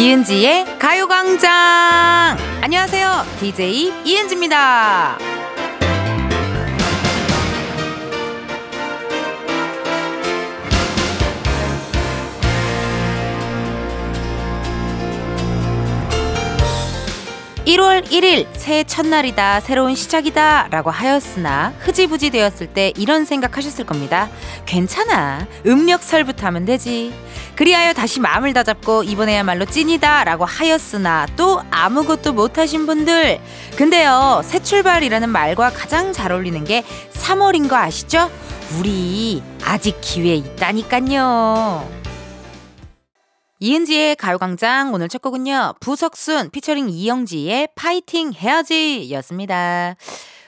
이은지의 가요광장! 안녕하세요. DJ 이은지입니다. 1월 1일 새해 첫날이다 새로운 시작이다 라고 하였으나 흐지부지 되었을 때 이런 생각하셨을 겁니다 괜찮아 음력설부터 하면 되지 그리하여 다시 마음을 다잡고 이번에야말로 찐이다 라고 하였으나 또 아무것도 못하신 분들 근데요 새 출발이라는 말과 가장 잘 어울리는 게 3월인 거 아시죠? 우리 아직 기회 있다니깐요 이은지의 가요광장 오늘 첫 곡은요. 부석순 피처링 이영지의 파이팅 해야지 였습니다.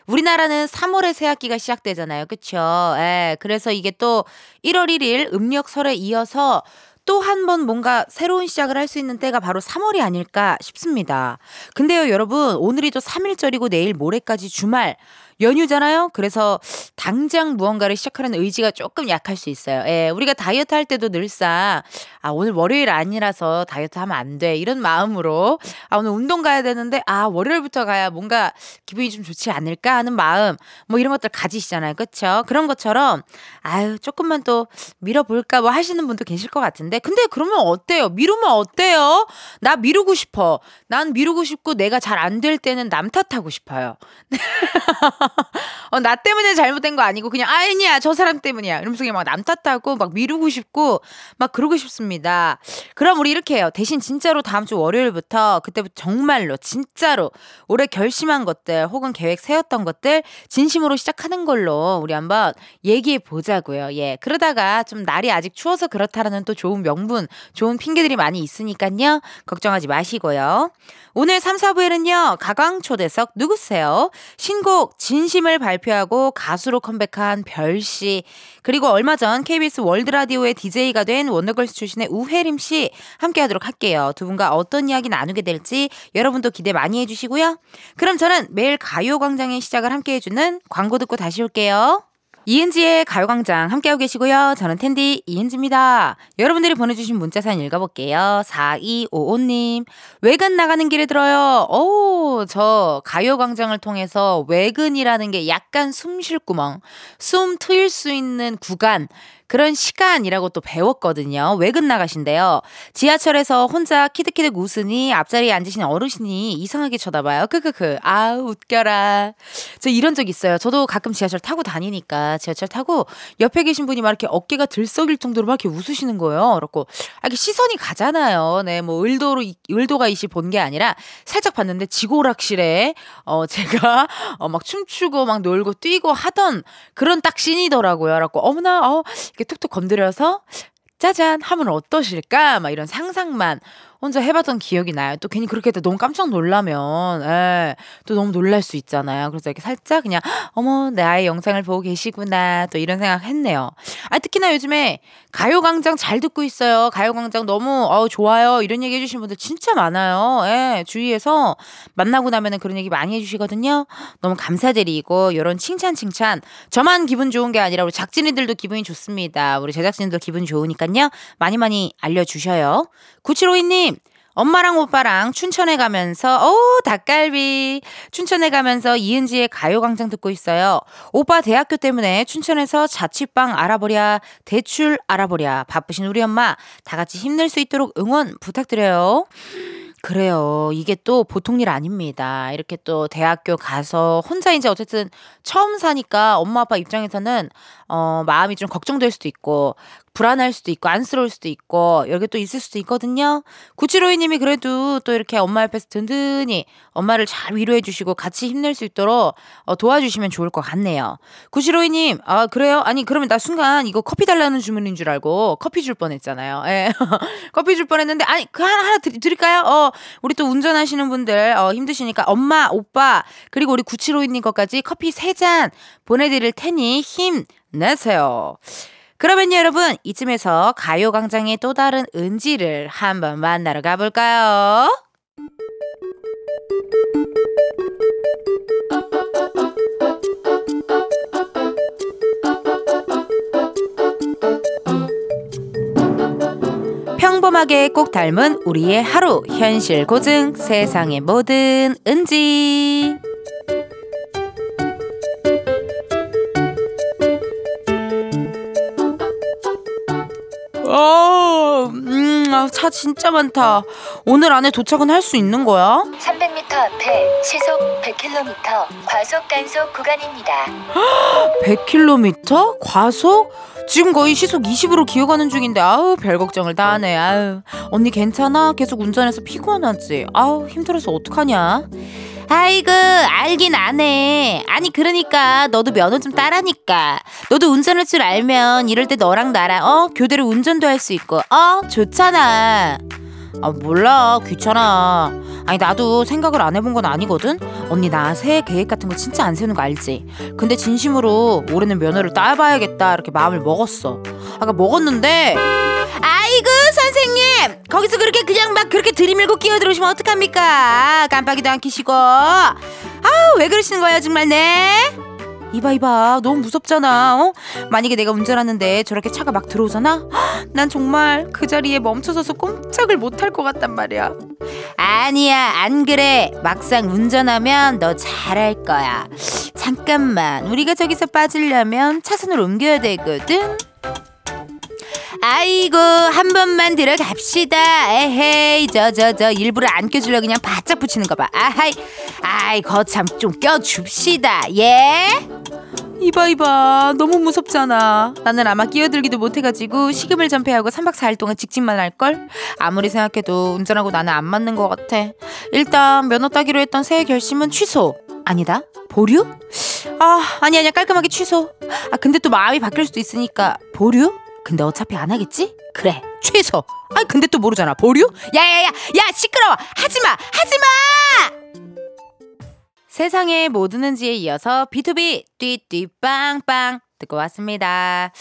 우리나라는 3월에 새학기가 시작되잖아요. 그쵸? 예, 그래서 이게 또 1월 1일 음력 설에 이어서 또 한 번 뭔가 새로운 시작을 할 수 있는 때가 바로 3월이 아닐까 싶습니다. 근데요, 여러분, 오늘이 또 3일절이고 내일 모레까지 주말. 연휴잖아요. 그래서 당장 무언가를 시작하는 의지가 조금 약할 수 있어요. 예, 우리가 다이어트 할 때도 늘상 아 오늘 월요일 아니라서 다이어트 하면 안 돼. 이런 마음으로 아 오늘 운동 가야 되는데 아 월요일부터 가야 뭔가 기분이 좀 좋지 않을까 하는 마음 뭐 이런 것들 가지시잖아요. 그렇죠? 그런 것처럼 아유 조금만 또 밀어볼까 뭐 하시는 분도 계실 것 같은데 근데 그러면 어때요? 미루면 어때요? 나 미루고 싶어. 난 미루고 싶고 내가 잘 안 될 때는 남 탓하고 싶어요. 어, 나 때문에 잘못된 거 아니고 그냥 아니야 저 사람 때문이야 이러면서 그냥 막 남 탓하고 막 미루고 싶고 막 그러고 싶습니다. 그럼 우리 이렇게 해요. 대신 진짜로 다음 주 월요일부터 그때부터 정말로 진짜로 올해 결심한 것들 혹은 계획 세웠던 것들 진심으로 시작하는 걸로 우리 한번 얘기해 보자고요. 예. 그러다가 좀 날이 아직 추워서 그렇다라는 또 좋은 명분, 좋은 핑계들이 많이 있으니까요. 걱정하지 마시고요. 오늘 3, 4부에는요, 가광 초대석 누구세요? 신곡 진심을 발표하고 가수로 컴백한 별씨, 그리고 얼마 전 KBS 월드라디오의 DJ가 된 원더걸스 출신의 우혜림 씨 함께 하도록 할게요. 두 분과 어떤 이야기 나누게 될지 여러분도 기대 많이 해주시고요. 그럼 저는 매일 가요광장의 시작을 함께 해주는 광고 듣고 다시 올게요. 이은지의 가요광장 함께하고 계시고요. 저는 텐디 이은지입니다. 여러분들이 보내주신 문자 사연 읽어볼게요. 4255님. 외근 나가는 길에 들어요. 오, 저 가요광장을 통해서 외근이라는 게 약간 숨 쉴 구멍, 숨 트일 수 있는 구간, 그런 시간이라고 또 배웠거든요. 외근 나가신데요. 지하철에서 혼자 키득키득 웃으니 앞자리에 앉으신 어르신이 이상하게 쳐다봐요. 크크크. 아 웃겨라. 저 이런 적 있어요. 저도 가끔 지하철 타고 다니니까 지하철 타고 옆에 계신 분이 막 이렇게 어깨가 들썩일 정도로 막 이렇게 웃으시는 거예요. 그렇고 아, 이렇게 시선이 가잖아요. 네, 뭐 의도로 의도가 이시 본 게 아니라 살짝 봤는데 지고락실에 어 제가 어, 막 춤추고 막 놀고 뛰고 하던 그런 딱 씬이더라고요. 그래갖고 어머나 어 이렇게 툭툭 건드려서 짜잔 하면 어떠실까? 막 이런 상상만 혼자 해봤던 기억이 나요. 또 괜히 그렇게 해도 너무 깜짝 놀라면, 예, 또 너무 놀랄 수 있잖아요. 그래서 이렇게 살짝 그냥, 어머, 내 아이 영상을 보고 계시구나. 또 이런 생각 했네요. 아, 특히나 요즘에 가요광장 잘 듣고 있어요. 가요광장 너무, 어, 좋아요. 이런 얘기 해주신 분들 진짜 많아요. 예, 주위에서 만나고 나면은 그런 얘기 많이 해주시거든요. 너무 감사드리고, 이런 칭찬, 칭찬. 저만 기분 좋은 게 아니라 우리 작진이들도 기분이 좋습니다. 우리 제작진들도 기분 좋으니까요. 많이 많이 알려주셔요. 9752님, 엄마랑 오빠랑 춘천에 가면서 오 닭갈비 춘천에 가면서 이은지의 가요광장 듣고 있어요. 오빠 대학교 때문에 춘천에서 자취방 알아보랴 대출 알아보랴 바쁘신 우리 엄마 다 같이 힘낼 수 있도록 응원 부탁드려요. 그래요. 이게 또 보통 일 아닙니다. 이렇게 또 대학교 가서 혼자 이제 어쨌든 처음 사니까 엄마 아빠 입장에서는 어 마음이 좀 걱정될 수도 있고 불안할 수도 있고 안쓰러울 수도 있고 여기 또 있을 수도 있거든요. 구치로이님이 그래도 또 이렇게 엄마 옆에서 든든히 엄마를 잘 위로해 주시고 같이 힘낼 수 있도록 어, 도와주시면 좋을 것 같네요. 구치로이님 아 그래요? 아니 그러면 나 순간 이거 커피 달라는 주문인 줄 알고 커피 줄 뻔했잖아요. 예. 커피 줄 뻔했는데 아니 그 하나 하나 드리, 드릴까요? 어 우리 또 운전하시는 분들 어, 힘드시니까 엄마 오빠 그리고 우리 구치로이님 것까지 커피 세 잔 보내드릴 테니 힘 내세요. 그러면 여러분 이쯤에서 가요광장의 또 다른 은지를 한번 만나러 가볼까요? 평범하게 꼭 닮은 우리의 하루 현실 고증 세상의 모든 은지 어, 음, 아, 차 진짜 많다. 오늘 안에 도착은 할 수 있는 거야? 300m 앞에 시속 100km 과속 단속 구간입니다. 100km? 과속? 지금 거의 시속 20으로 기어가는 중인데 아우 별 걱정을 다 하네 아우 언니 괜찮아? 계속 운전해서 피곤하지? 아우 힘들어서 어떡하냐? 아이고 알긴 안해 아니 그러니까 너도 면허 좀 따라니까. 너도 운전할 줄 알면 이럴 때 너랑 나랑 어? 교대로 운전도 할 수 있고 어? 좋잖아 아 몰라. 귀찮아. 아니 나도 생각을 안 해본 건 아니거든? 언니 나 새해 계획 같은 거 진짜 안 세우는 거 알지? 근데 진심으로 올해는 면허를 따봐야겠다 이렇게 마음을 먹었어. 아까 먹었는데. 아이고 선생님! 거기서 그렇게 그냥 막 그렇게 들이밀고 끼어들어오시면 어떡합니까? 깜빡이도 안 켜시고. 아왜 그러시는 거예요 정말 네 이봐 이봐 너무 무섭잖아 어? 만약에 내가 운전하는데 저렇게 차가 막 들어오잖아 난 정말 그 자리에 멈춰서서 꼼짝을 못할 것 같단 말이야. 아니야 안 그래. 막상 운전하면 너 잘할 거야. 잠깐만 우리가 저기서 빠지려면 차선을 옮겨야 되거든 아이고 한 번만 들어갑시다. 에헤이 저저 저 일부러 안 껴주려 그냥 바짝 붙이는 거 봐. 아하이 아이 거참 좀 껴줍시다. 예? 이봐 이봐. 너무 무섭잖아. 나는 아마 끼어들기도 못해가지고 식음을 전폐하고 3박 4일 동안 직진만 할걸? 아무리 생각해도 운전하고 나는 안 맞는 것 같아. 일단 면허 따기로 했던 새해 결심은 취소. 아니다. 보류? 아 아니 아니야. 깔끔하게 취소. 아 근데 또 마음이 바뀔 수도 있으니까. 보류? 근데 어차피 안 하겠지? 그래 취소 아 근데 또 모르잖아 보류? 야야야 야 시끄러워 하지마 하지마 세상의 모든 은지에 이어서 B2B 띠띠 빵빵 듣고 왔습니다.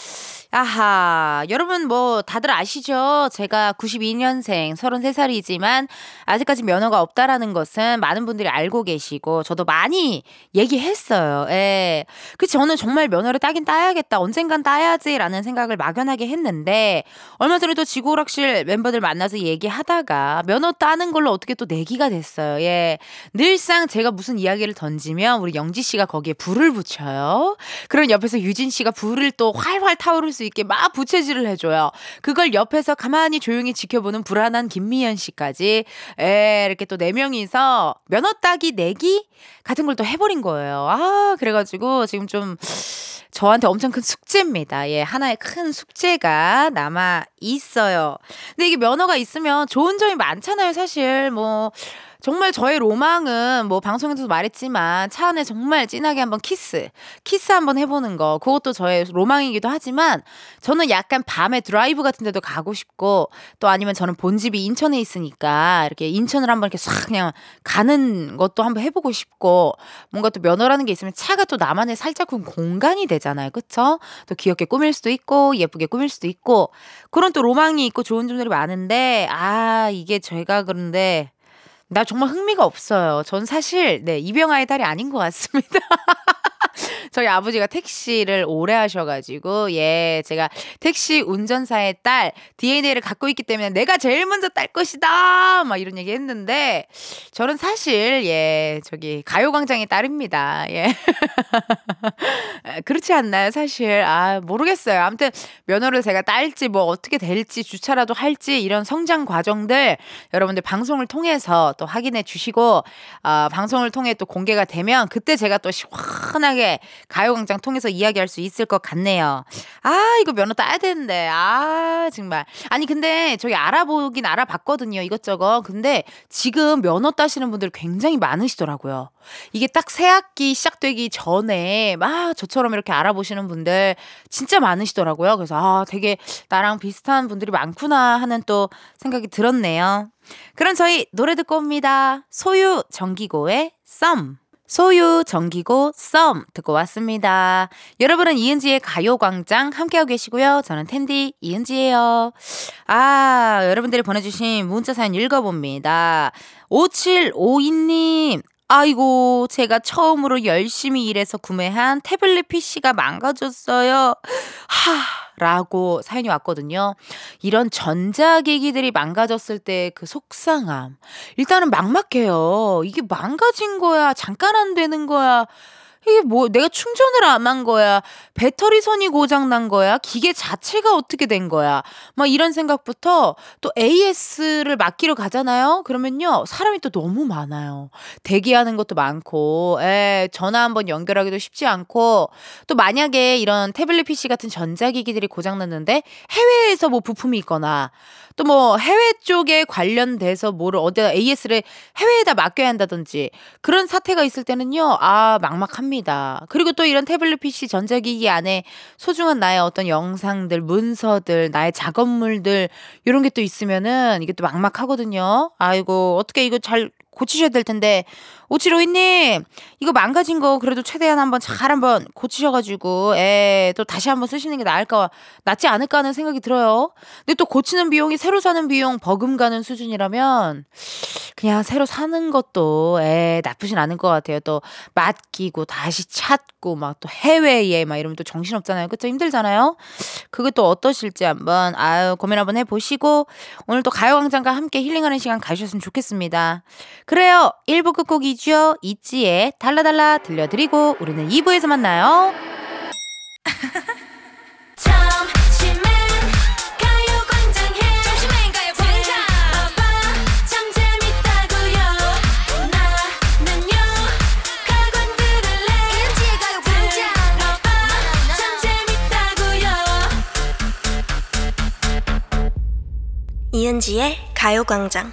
아하, 여러분 뭐 다들 아시죠? 제가 92년생 33살이지만 아직까지 면허가 없다라는 것은 많은 분들이 알고 계시고 저도 많이 얘기했어요. 예. 그 저는 정말 면허를 따긴 따야겠다. 언젠간 따야지라는 생각을 막연하게 했는데 얼마 전에도 지구오락실 멤버들 만나서 얘기하다가 면허 따는 걸로 어떻게 또 내기가 됐어요. 예. 늘상 제가 무슨 이야기를 던지면 우리 영지 씨가 거기에 불을 붙여요. 그럼 옆에서 유진 씨가 불을 또 활활 타오를 수 있게 막 부채질을 해줘요. 그걸 옆에서 가만히 조용히 지켜보는 불안한 김미연 씨까지 에, 이렇게 또 네 명이서 면허 따기 내기 같은 걸 또 해버린 거예요. 아 그래가지고 지금 좀 저한테 엄청 큰 숙제입니다. 예, 하나의 큰 숙제가 남아 있어요. 근데 이게 면허가 있으면 좋은 점이 많잖아요, 사실. 뭐, 정말 저의 로망은 뭐 방송에서도 말했지만 차 안에 정말 진하게 한번 키스, 키스 한번 해보는 거. 그것도 저의 로망이기도 하지만 저는 약간 밤에 드라이브 같은 데도 가고 싶고 또 아니면 저는 본집이 인천에 있으니까 이렇게 인천을 한번 이렇게 싹 그냥 가는 것도 한번 해보고 싶고 뭔가 또 면허라는 게 있으면 차가 또 나만의 살짝 공간이 되잖아요. 그쵸? 또 귀엽게 꾸밀 수도 있고 예쁘게 꾸밀 수도 있고 그런 또 로망이 있고 좋은 점들이 많은데 아 이게 제가 그런데 나 정말 흥미가 없어요. 전 사실 네 이병아의 딸이 아닌 것 같습니다. 저희 아버지가 택시를 오래 하셔가지고 예 제가 택시 운전사의 딸 DNA를 갖고 있기 때문에 내가 제일 먼저 딸 것이다! 막 이런 얘기 했는데 저는 사실 예 저기 가요광장의 딸입니다. 예. 그렇지 않나요 사실? 아 모르겠어요. 아무튼 면허를 제가 딸지 뭐 어떻게 될지 주차라도 할지 이런 성장 과정들 여러분들 방송을 통해서 또 확인해 주시고 어, 방송을 통해 또 공개가 되면 그때 제가 또 시원하게 가요광장 통해서 이야기할 수 있을 것 같네요. 아, 이거 면허 따야 되는데. 아, 정말. 아니, 근데 저기 알아보긴 알아봤거든요. 이것저것. 근데 지금 면허 따시는 분들 굉장히 많으시더라고요. 이게 딱 새 학기 시작되기 전에 막 저처럼 이렇게 알아보시는 분들 진짜 많으시더라고요. 그래서 아, 되게 나랑 비슷한 분들이 많구나 하는 또 생각이 들었네요. 그럼 저희 노래 듣고 옵니다. 소유 정기고의 썸. 소유, 정기고, 썸 듣고 왔습니다. 여러분은 이은지의 가요광장 함께하고 계시고요. 저는 텐디 이은지예요. 아, 여러분들이 보내주신 문자 사연 읽어봅니다. 5752님, 아이고, 제가 처음으로 열심히 일해서 구매한 태블릿 PC가 망가졌어요. 하. 라고 사연이 왔거든요. 이런 전자기기들이 망가졌을 때 그 속상함. 일단은 막막해요. 이게 망가진 거야? 잠깐 안 되는 거야? 이게 뭐 내가 충전을 안 한 거야. 배터리 선이 고장 난 거야. 기계 자체가 어떻게 된 거야. 막 이런 생각부터 또 AS를 맡기러 가잖아요. 그러면요. 사람이 또 너무 많아요. 대기하는 것도 많고, 에, 전화 한번 연결하기도 쉽지 않고, 또 만약에 이런 태블릿 PC 같은 전자기기들이 고장 났는데 해외에서 뭐 부품이 있거나 또 뭐 해외 쪽에 관련돼서 뭐를 어디다 AS를 해외에다 맡겨야 한다든지 그런 사태가 있을 때는요. 아, 막막합니다. 그리고 또 이런 태블릿 PC 전자기기 안에 소중한 나의 어떤 영상들, 문서들, 나의 작업물들 이런 게 또 있으면은 이게 또 막막하거든요. 아이고, 어떻게 이거 잘 고치셔야 될 텐데 오치로이님 이거 망가진 거 그래도 최대한 한번 잘 한번 고치셔가지고 에 또 다시 한번 쓰시는 게 나을까 낫지 않을까 하는 생각이 들어요. 근데 또 고치는 비용이 새로 사는 비용 버금가는 수준이라면 그냥 새로 사는 것도 에 나쁘진 않은 것 같아요. 또 맡기고 다시 찾고 막 또 해외에 막 이러면 또 정신 없잖아요. 그쵸 힘들잖아요. 또 어떠실지 한번 아유 고민 한번 해보시고 오늘 또 가요광장과 함께 힐링하는 시간 가셨으면 좋겠습니다. 그래요 1부 끝곡 이 뮤죠? 있지의 달라달라 들려드리고 우리는 2부에서 만나요. 이은지의 가요광장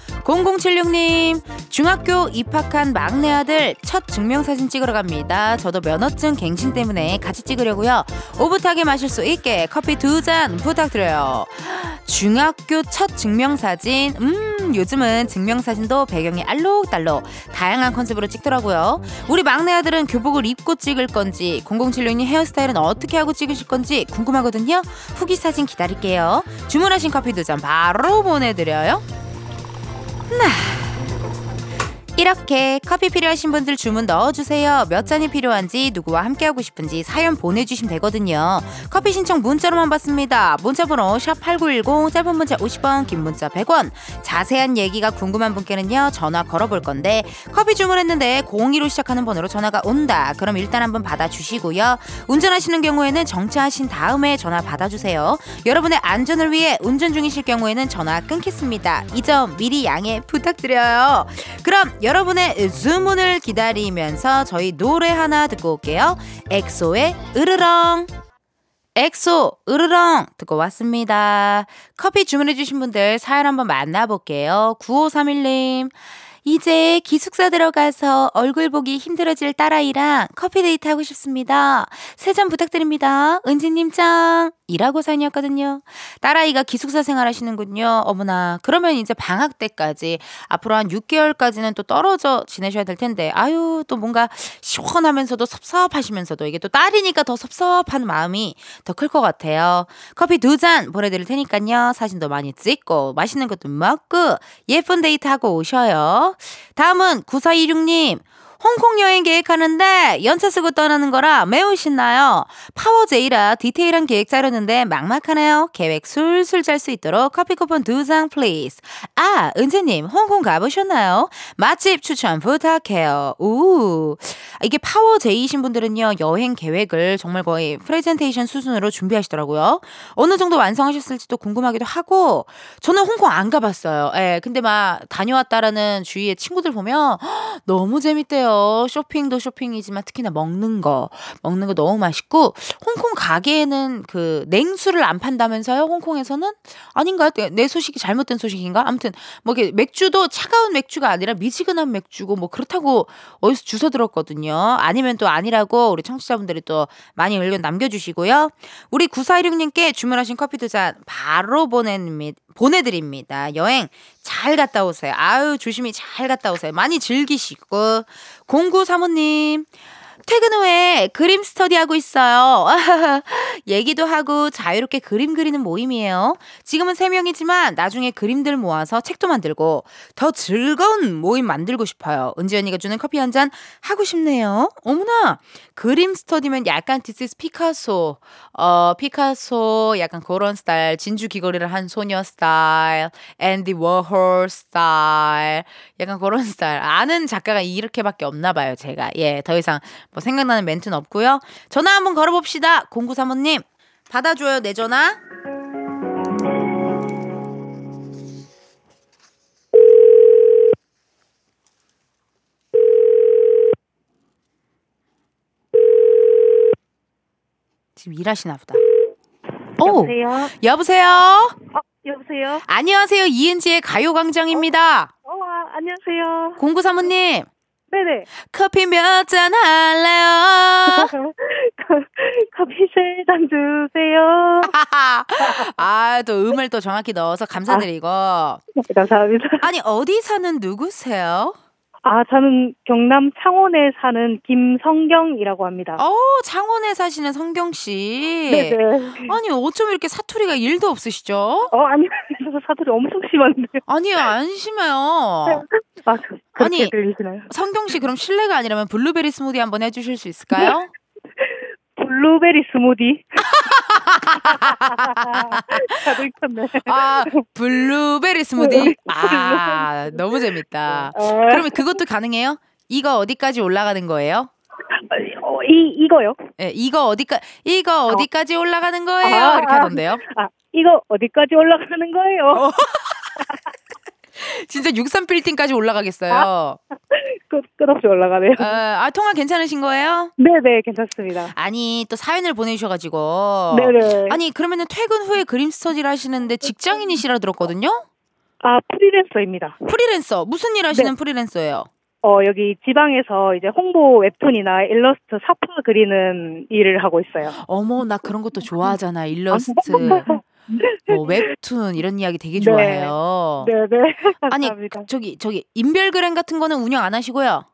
0076님, 중학교 입학한 막내 아들 첫 증명사진 찍으러 갑니다. 저도 면허증 갱신 때문에 같이 찍으려고요. 오붓하게 마실 수 있게 커피 두 잔 부탁드려요. 중학교 첫 증명사진, 음, 요즘은 증명사진도 배경이 알록달록 다양한 컨셉으로 찍더라고요. 우리 막내 아들은 교복을 입고 찍을 건지, 0076님 헤어스타일은 어떻게 하고 찍으실 건지 궁금하거든요. 후기 사진 기다릴게요. 주문하신 커피 두 잔 바로 보내드려요. 나. 이렇게 커피 필요하신 분들 주문 넣어주세요. 몇 잔이 필요한지 누구와 함께하고 싶은지 사연 보내주시면 되거든요. 커피 신청 문자로만 받습니다. 문자번호 샵8910 짧은 문자 50원 긴 문자 100원 자세한 얘기가 궁금한 분께는요. 전화 걸어볼 건데 커피 주문했는데 02로 시작하는 번호로 전화가 온다. 그럼 일단 한번 받아주시고요. 운전하시는 경우에는 정차하신 다음에 전화 받아주세요. 여러분의 안전을 위해 운전 중이실 경우에는 전화 끊겠습니다. 이 점 미리 양해 부탁드려요. 그럼 여러분의 주문을 기다리면서 저희 노래 하나 듣고 올게요. 엑소의 으르렁. 엑소 으르렁 듣고 왔습니다. 커피 주문해주신 분들 사연 한번 만나볼게요. 9531님. 이제 기숙사 들어가서 얼굴 보기 힘들어질 딸아이랑 커피 데이트 하고 싶습니다. 세 잔 부탁드립니다. 은지님 짱! 이라고 사연이었거든요. 딸아이가 기숙사 생활하시는군요. 어머나. 그러면 이제 방학 때까지 앞으로 한 6개월까지는 또 떨어져 지내셔야 될 텐데, 아유, 또 뭔가 시원하면서도 섭섭하시면서도 이게 또 딸이니까 더 섭섭한 마음이 더 클 것 같아요. 커피 두 잔 보내드릴 테니까요. 사진도 많이 찍고, 맛있는 것도 먹고, 예쁜 데이트 하고 오셔요. 다음은 9426님. 홍콩 여행 계획하는데 연차 쓰고 떠나는 거라 매우 신나요. 파워J라 디테일한 계획 짜려는데 막막하네요. 계획 술술 짤 수 있도록 커피 쿠폰 두 장 please. 아, 은재님 홍콩 가보셨나요? 맛집 추천 부탁해요. 우 이게 파워J이신 분들은요 여행 계획을 정말 거의 프레젠테이션 수준으로 준비하시더라고요. 어느 정도 완성하셨을지도 궁금하기도 하고 저는 홍콩 안 가봤어요. 예, 근데 막 다녀왔다라는 주위의 친구들 보면 너무 재밌대요. 맛있어요. 쇼핑도 쇼핑이지만 특히나 먹는 거. 먹는 거 너무 맛있고, 홍콩 가게에는 그 냉수를 안 판다면서요? 홍콩에서는? 아닌가요? 내 소식이 잘못된 소식인가? 아무튼, 뭐 이렇게 맥주도 차가운 맥주가 아니라 미지근한 맥주고 뭐 그렇다고 어디서 주워 들었거든요. 아니면 또 아니라고 우리 청취자분들이 또 많이 의견 남겨주시고요. 우리 9416님께 주문하신 커피 두 잔 바로 보냅니다. 보내드립니다. 여행 잘 갔다 오세요. 아유, 조심히 잘 갔다 오세요. 많이 즐기시고. 0935님, 퇴근 후에 그림 스터디 하고 있어요. 얘기도 하고 자유롭게 그림 그리는 모임이에요. 지금은 3명이지만 나중에 그림들 모아서 책도 만들고 더 즐거운 모임 만들고 싶어요. 은지 언니가 주는 커피 한 잔 하고 싶네요. 어머나! 그림 스터디면 약간 this is 피카소, 어, 피카소 약간 그런 스타일, 진주 귀걸이를 한 소녀 스타일, 앤디 워홀 스타일, 약간 그런 스타일. 아는 작가가 이렇게밖에 없나 봐요, 제가. 예, 더 이상 뭐 생각나는 멘트는 없고요. 전화 한번 걸어봅시다. 0935님. 받아줘요, 내 전화. 지금 일하시나 보다. 오, 여보세요? 여보세요? 어, 여보세요? 안녕하세요. 이은지의 가요광장입니다. 어, 아, 안녕하세요. 0935님. 네네. 커피 몇 잔 할래요? 커피 세 잔 주세요. 아, 또 음을 또 정확히 넣어서 감사드리고. 네, 감사합니다. 아니, 어디 사는 누구세요? 아, 저는 경남 창원에 사는 김성경이라고 합니다. 어, 창원에 사시는 성경 씨. 네네. 아니, 어쩜 이렇게 사투리가 일도 없으시죠? 어, 아니요. 저 사투리 엄청 심한데요. 아니요, 안 심해요. 아, 아니. 들리시나요? 성경 씨, 그럼 실례가 아니라면 블루베리 스무디 한번 해주실 수 있을까요? 블루베리 스무디. 다들 익혔네. 아, 블루베리 스무디. 아, 너무 재밌다. 어, 그러면 그것도 가능해요? 이거 어디까지 올라가는 거예요? 어, 이, 이거요? 예, 이거 어디까 이거 어디까지 올라가는 거예요? 아, 이렇게 아. 하던데요. 아, 이거 어디까지 올라가는 거예요? 어. 진짜 63 빌딩까지 올라가겠어요. 끝, 끝없이 올라가네요. 어, 아 통화 괜찮으신 거예요? 네네, 괜찮습니다. 아니 또 사연을 보내주셔가지고. 네네. 아니 그러면은 퇴근 후에 그림 스터디를 하시는데 직장인이시라 들었거든요. 아, 프리랜서입니다. 프리랜서 무슨 일 하시는 네. 프리랜서예요? 어, 여기 지방에서 이제 홍보 웹툰이나 일러스트 삽화 그리는 일을 하고 있어요. 어머 나 그런 것도 좋아하잖아 일러스트, 뭐 웹툰 이런 이야기 되게 네. 좋아해요. 네네. 아니 감사합니다. 저기 저기 인별그램 같은 거는 운영 안 하시고요.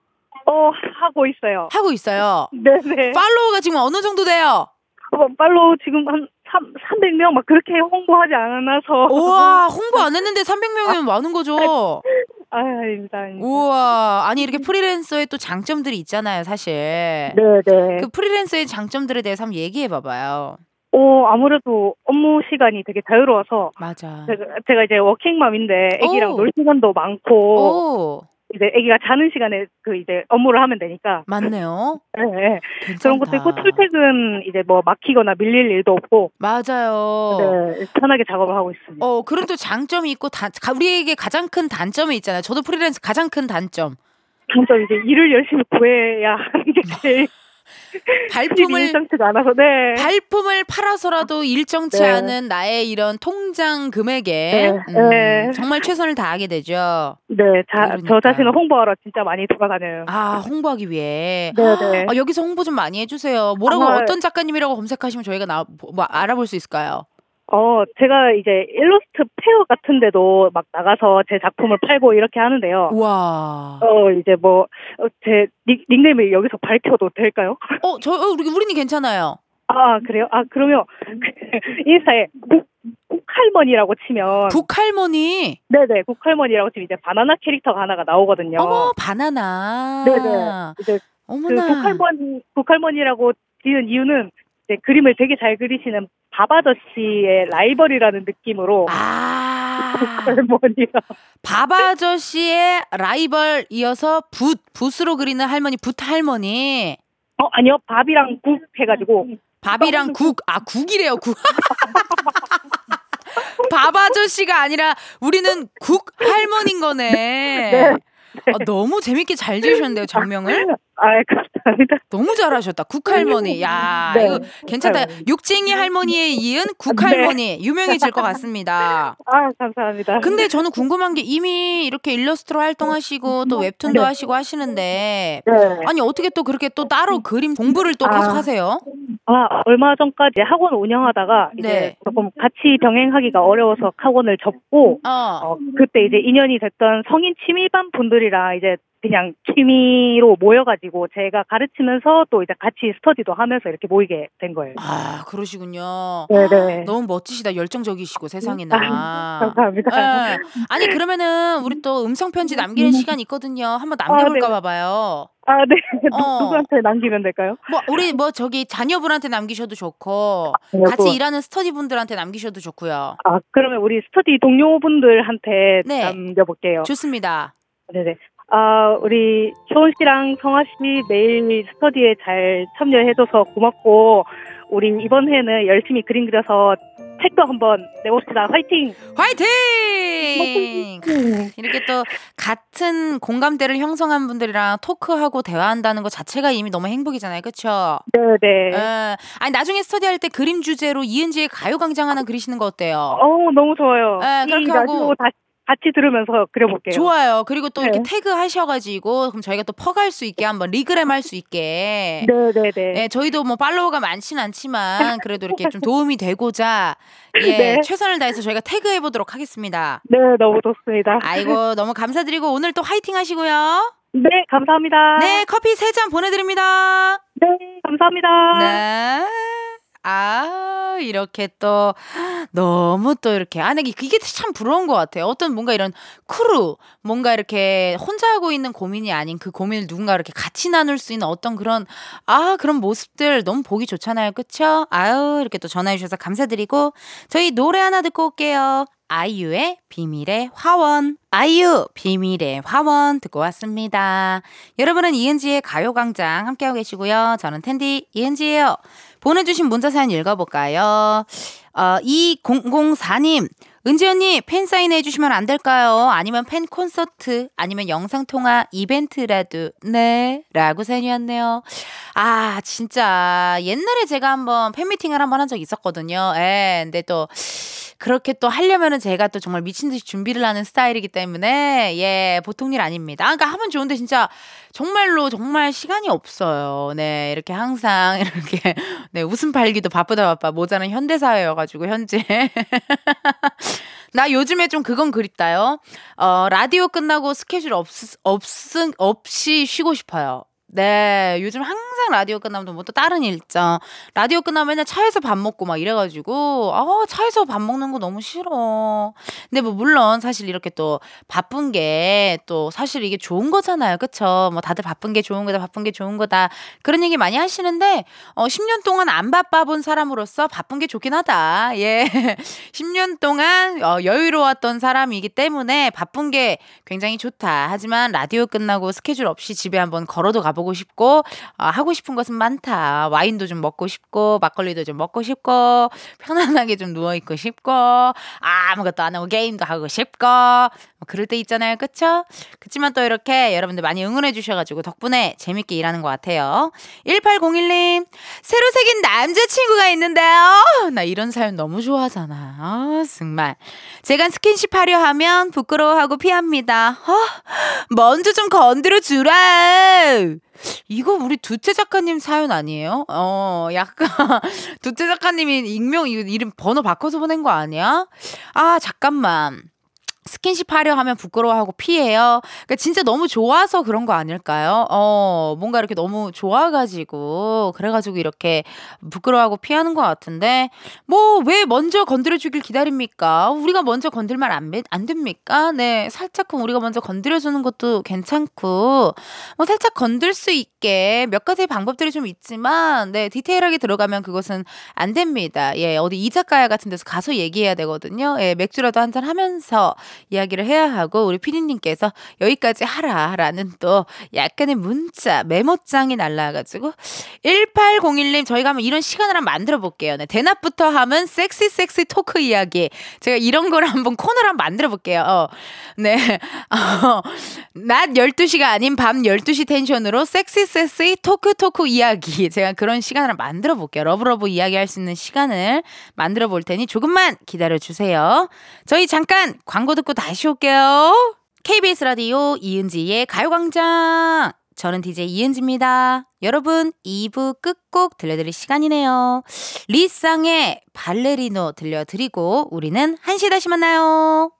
어, 하고 있어요. 하고 있어요. 네 네. 팔로워가 지금 어느 정도 돼요? 어, 팔로우 지금 한 3, 300명 막 그렇게 홍보하지 않아서. 우와, 홍보 안 했는데 300명이면 많은 거죠? 아, 아닙니다. 아닙니다. 우와, 아니, 이렇게 프리랜서의 또 장점들이 있잖아요, 사실. 네 네. 그 프리랜서의 장점들에 대해서 한번 얘기해 봐봐요. 어, 아무래도 업무 시간이 되게 자유로워서 맞아. 제가, 제가 이제 워킹맘인데 애기랑 오. 놀 시간도 많고 오, 이제 애기가 자는 시간에 그 이제 업무를 하면 되니까 맞네요. 네, 네. 괜찮다. 그런 것도 있고 출퇴근 이제 뭐 막히거나 밀릴 일도 없고 맞아요. 네, 편하게 작업을 하고 있습니다. 어, 그런 또 장점이 있고, 다, 가- 우리에게 가장 큰 단점이 있잖아요. 저도 프리랜서 가장 큰 단점. 진짜 이제 일을 열심히 구해야 하는 게 제일 발품을 일정치가 않아서 네. 발품을 팔아서라도 일정치 네. 않은 나의 이런 통장 금액에 네, 음, 네. 정말 최선을 다하게 되죠. 네, 자, 그러니까. 저 자신을 홍보하러 진짜 많이 돌아다녀요. 아 홍보하기 위해. 네, 네. 아, 여기서 홍보 좀 많이 해주세요. 뭐라고 아, 어떤 작가님이라고 검색하시면 저희가 나, 뭐, 알아볼 수 있을까요? 어, 제가 이제 일러스트 페어 같은 데도 막 나가서 제 작품을 팔고 이렇게 하는데요. 우와. 어, 이제 뭐, 어, 제 닉, 닉네임을 여기서 밝혀도 될까요? 어, 저 어, 우리 우리는 괜찮아요. 아, 그래요? 아, 그러면 그 인스타에 국, 국할머니라고 치면 북할머니. 네네, 국할머니라고 치면 이제 바나나 캐릭터가 하나가 나오거든요. 어머 바나나. 네네. 이제 그 어머나. 국할머니, 국할머니라고 지은 이유는 이제 그림을 되게 잘 그리시는 밥 아저씨의 라이벌이라는 느낌으로 아. 국할머니가 밥 아저씨의 라이벌 이어서 붓 붓으로 그리는 할머니 붓 할머니. 어 아니요 밥이랑 국 해가지고 밥이랑 국, 아, 국이래요, 국. 밥 아저씨가 아니라 우리는 국 할머니인 거네. 아, 너무 재밌게 잘 지으셨는데요, 장명을? 아 감사합니다. 너무 잘하셨다. 국 할머니. 야, 네. 이거 괜찮다. 할머니. 육쟁이 할머니에 이은 국 할머니. 유명해질 것 같습니다. 아 감사합니다. 근데 저는 궁금한 게 이미 이렇게 일러스트로 활동하시고 또 웹툰도 네. 하시고 하시는데 네. 아니 어떻게 또 그렇게 또 따로 그림 공부를 또 아. 계속 하세요? 아, 얼마 전까지 학원 운영하다가 이제 네. 조금 같이 병행하기가 어려워서 학원을 접고 어. 어, 그때 이제 인연이 됐던 성인 취미반 분들이랑 이제 그냥 취미로 모여가지고 제가 가르치면서 또 이제 같이 스터디도 하면서 이렇게 모이게 된 거예요. 아, 그러시군요. 네네. 너무 멋지시다. 열정적이시고 세상에나. 아, 감사합니다. 예. 아니 그러면은 우리 또 음성 편지 남기는 시간 있거든요. 한번 남겨볼까 네. 봐봐요. 아, 네. 누- 어. 누구한테 남기면 될까요? 뭐 우리 뭐 저기 자녀분한테 남기셔도 좋고 자녀분. 같이 일하는 스터디 분들한테 남기셔도 좋고요. 아, 그러면 우리 스터디 동료분들한테 네. 남겨볼게요. 좋습니다. 네네. 아, 우리 효은 씨랑 성화 씨 매일 스터디에 잘 참여해줘서 고맙고, 우리 이번 해는 열심히 그림 그려서 책도 한번 내봅시다. 화이팅! 화이팅! 이렇게 또 같은 공감대를 형성한 분들이랑 토크하고 대화한다는 것 자체가 이미 너무 행복이잖아요. 그렇죠? 네네. 예. 아니 나중에 스터디할 때 그림 주제로 이은지의 가요광장 하나 그리시는 거 어때요? 어우, 너무 좋아요. 네, 그렇게 이 하고- 라디오 다, 같이 들으면서 그려볼게요. 좋아요. 그리고 또 이렇게 네. 태그 하셔가지고 그럼 저희가 또 퍼갈 수 있게 한번 리그램 할 수 있게. 네네네. 네, 저희도 뭐 팔로워가 많진 않지만 그래도 이렇게 좀 도움이 되고자 예, 네. 최선을 다해서 저희가 태그해 보도록 하겠습니다. 네, 너무 좋습니다. 아이고 너무 감사드리고 오늘 또 화이팅 하시고요. 네, 감사합니다. 네, 커피 세 잔 보내드립니다. 네, 감사합니다. 네. 아, 이렇게 또, 너무 또 이렇게, 아, 내가 이게 참 부러운 것 같아요. 어떤 뭔가 이런 크루, 뭔가 이렇게 혼자 하고 있는 고민이 아닌 그 고민을 누군가 이렇게 같이 나눌 수 있는 어떤 그런, 아, 그런 모습들 너무 보기 좋잖아요. 그쵸? 아유, 이렇게 또 전화해주셔서 감사드리고, 저희 노래 하나 듣고 올게요. 아이유의 비밀의 화원. 아이유 비밀의 화원 듣고 왔습니다. 여러분은 이은지의 가요광장 함께하고 계시고요. 저는 텐디 이은지예요. 보내주신 문자 사연 읽어볼까요? 어, 2004님. 은지 언니 팬 사인 해주시면 안 될까요? 아니면 팬 콘서트 아니면 영상 통화 이벤트라도 네 라고 사연이 왔네요. 아 진짜 옛날에 제가 한번 팬 미팅을 한번 한 적이 있었거든요. 예, 근데 또 그렇게 또 하려면은 제가 또 정말 미친 듯이 준비를 하는 스타일이기 때문에 예 보통 일 아닙니다. 그러니까 하면 좋은데 진짜 정말로 정말 시간이 없어요. 네 이렇게 항상 이렇게 네 웃음 팔기도 바쁘다 바빠 모자란 현대 사회여 가지고 현재 나 요즘에 좀 그건 그립다요. 어 라디오 끝나고 스케줄 없 없 없이 쉬고 싶어요. 네, 요즘 항상 라디오 끝나면 뭐 또 다른 일정. 라디오 끝나면 맨날 차에서 밥 먹고 막 이래가지고, 아, 차에서 밥 먹는 거 너무 싫어. 근데 뭐, 물론 사실 이렇게 또 바쁜 게 또 사실 이게 좋은 거잖아요. 그쵸? 뭐 다들 바쁜 게 좋은 거다, 바쁜 게 좋은 거다. 그런 얘기 많이 하시는데, 어, 10년 동안 안 바빠본 사람으로서 바쁜 게 좋긴 하다. 예. 10년 동안 어, 여유로웠던 사람이기 때문에 바쁜 게 굉장히 좋다. 하지만 라디오 끝나고 스케줄 없이 집에 한번 걸어도 가보고 싶고, 어, 하고 싶은 것은 많다. 와인도 좀 먹고 싶고, 막걸리도 좀 먹고 싶고, 편안하게 좀 누워 있고 싶고, 아무것도 안 하고 게임도 하고 싶고, 뭐 그럴 때 있잖아요. 그쵸? 그치만 또 이렇게 여러분들 많이 응원해 주셔가지고 덕분에 재밌게 일하는 것 같아요. 1801님, 새로 생긴 남자친구가 있는데요. 나 이런 사연 너무 좋아하잖아. 아, 정말. 제가 스킨십 하려 하면 부끄러워하고 피합니다. 아, 먼저 좀 건드려 주라. 이거 우리 두째 작가님 사연 아니에요? 어, 약간 두째 작가님이 익명 이름 번호 바꿔서 보낸 거 아니야? 아, 잠깐만. 스킨십 하려 하면 부끄러워하고 피해요. 그러니까 진짜 너무 좋아서 그런 거 아닐까요? 어, 뭔가 이렇게 너무 좋아가지고, 그래가지고 이렇게 부끄러워하고 피하는 것 같은데, 뭐, 왜 먼저 건드려주길 기다립니까? 우리가 먼저 건들면 안, 돼- 안 됩니까? 네, 살짝쿵 우리가 먼저 건드려주는 것도 괜찮고, 뭐, 살짝 건들 수 있게 몇 가지의 방법들이 좀 있지만, 네, 디테일하게 들어가면 그것은 안 됩니다. 예, 어디 이자카야 같은 데서 가서 얘기해야 되거든요. 예, 맥주라도 한잔 하면서 이야기를 해야 하고 우리 피디님께서 여기까지 하라라는 또 약간의 문자 메모장이 날라와가지고 1801님 저희가 한번 이런 시간을 한번 만들어 볼게요. 네, 대낮부터 하면 섹시 섹시 토크 이야기 제가 이런 거를 한번 코너를 한번 만들어 볼게요. 어, 네, 어, 낮 12시가 아닌 밤 12시 텐션으로 섹시 섹시 토크 토크 이야기 제가 그런 시간을 만들어 볼게요. love love 이야기할 수 있는 시간을 만들어 볼 테니 조금만 기다려 주세요. 저희 잠깐 광고 듣고 다시 올게요. KBS 라디오 이은지의 가요광장. 저는 DJ 이은지입니다. 여러분, 2부 끝곡 들려드릴 시간이네요. 리쌍의 발레리노 들려드리고 우리는 1시 다시 만나요.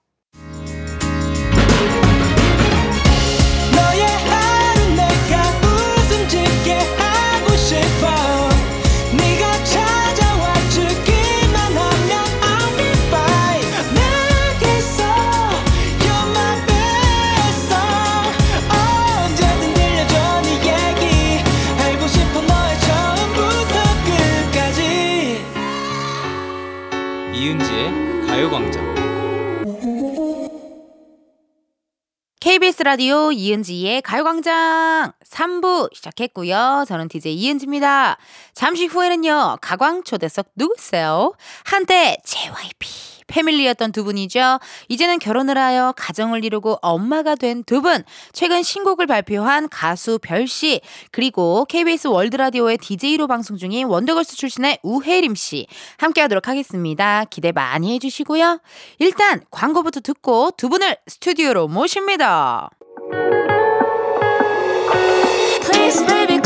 이은지의 가요광장 KBS 라디오 이은지의 가요광장 3부 시작했고요. 저는 DJ 이은지입니다. 잠시 후에는요, 가광 초대석 누구세요? 한때 JYP 패밀리였던 두 분이죠. 이제는 결혼을 하여 가정을 이루고 엄마가 된 두 분. 최근 신곡을 발표한 가수 별씨, 그리고 KBS 월드라디오의 DJ로 방송 중인 원더걸스 출신의 우혜림 씨. 함께 하도록 하겠습니다. 기대 많이 해 주시고요. 일단 광고부터 듣고 두 분을 스튜디오로 모십니다. Please baby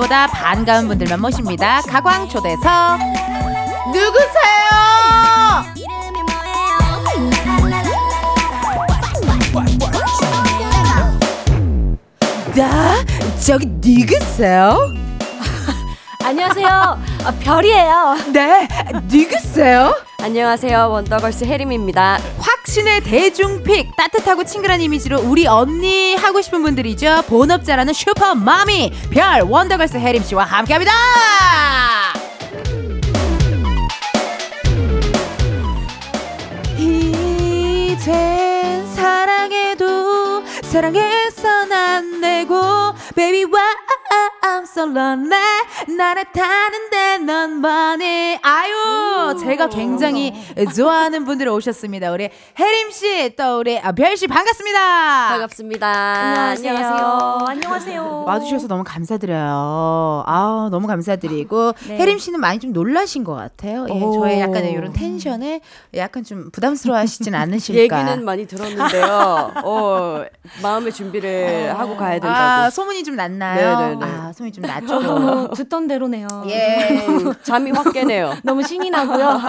기사님보다 반가운 분들만 모십니다. 가광 초대석 누구세요? 나 저기 누구세요? 안녕하세요. 아, 별이에요. 네, 누구세요? 안녕하세요. 원더걸스 혜림입니다. 확신의 대중픽 따뜻하고 친근한 이미지로 우리 언니 하고 싶은 분들이죠. 본업자라는 슈퍼마미 별 원더걸스 혜림 씨와 함께합니다. 이젠 사랑해도 사랑해선 안 되고 Baby why I'm so lonely 나를 타는데 넌 뭐니 아유 제가 굉장히 좋아하는 분들 오셨습니다 우리 혜림 씨 또 우리 아, 별씨 반갑습니다 반갑습니다. 안녕하세요. 안녕하세요. 안녕하세요. 와주셔서 너무 감사드려요. 아 너무 감사드리고 네. 혜림 씨는 많이 좀 놀라신 것 같아요. 예, 오. 저의 약간의 이런 텐션에 약간 좀 부담스러워하시진 않으실까? 얘기는 많이 들었는데요. 어, 마음의 준비를 하고 가야 된다고. 아 소문이 좀 났나요? 네네네. 아 소문이 좀 났죠. 듣던 대로네요. 예. 음, 잠이 확 깨네요. 너무 신이 나고요.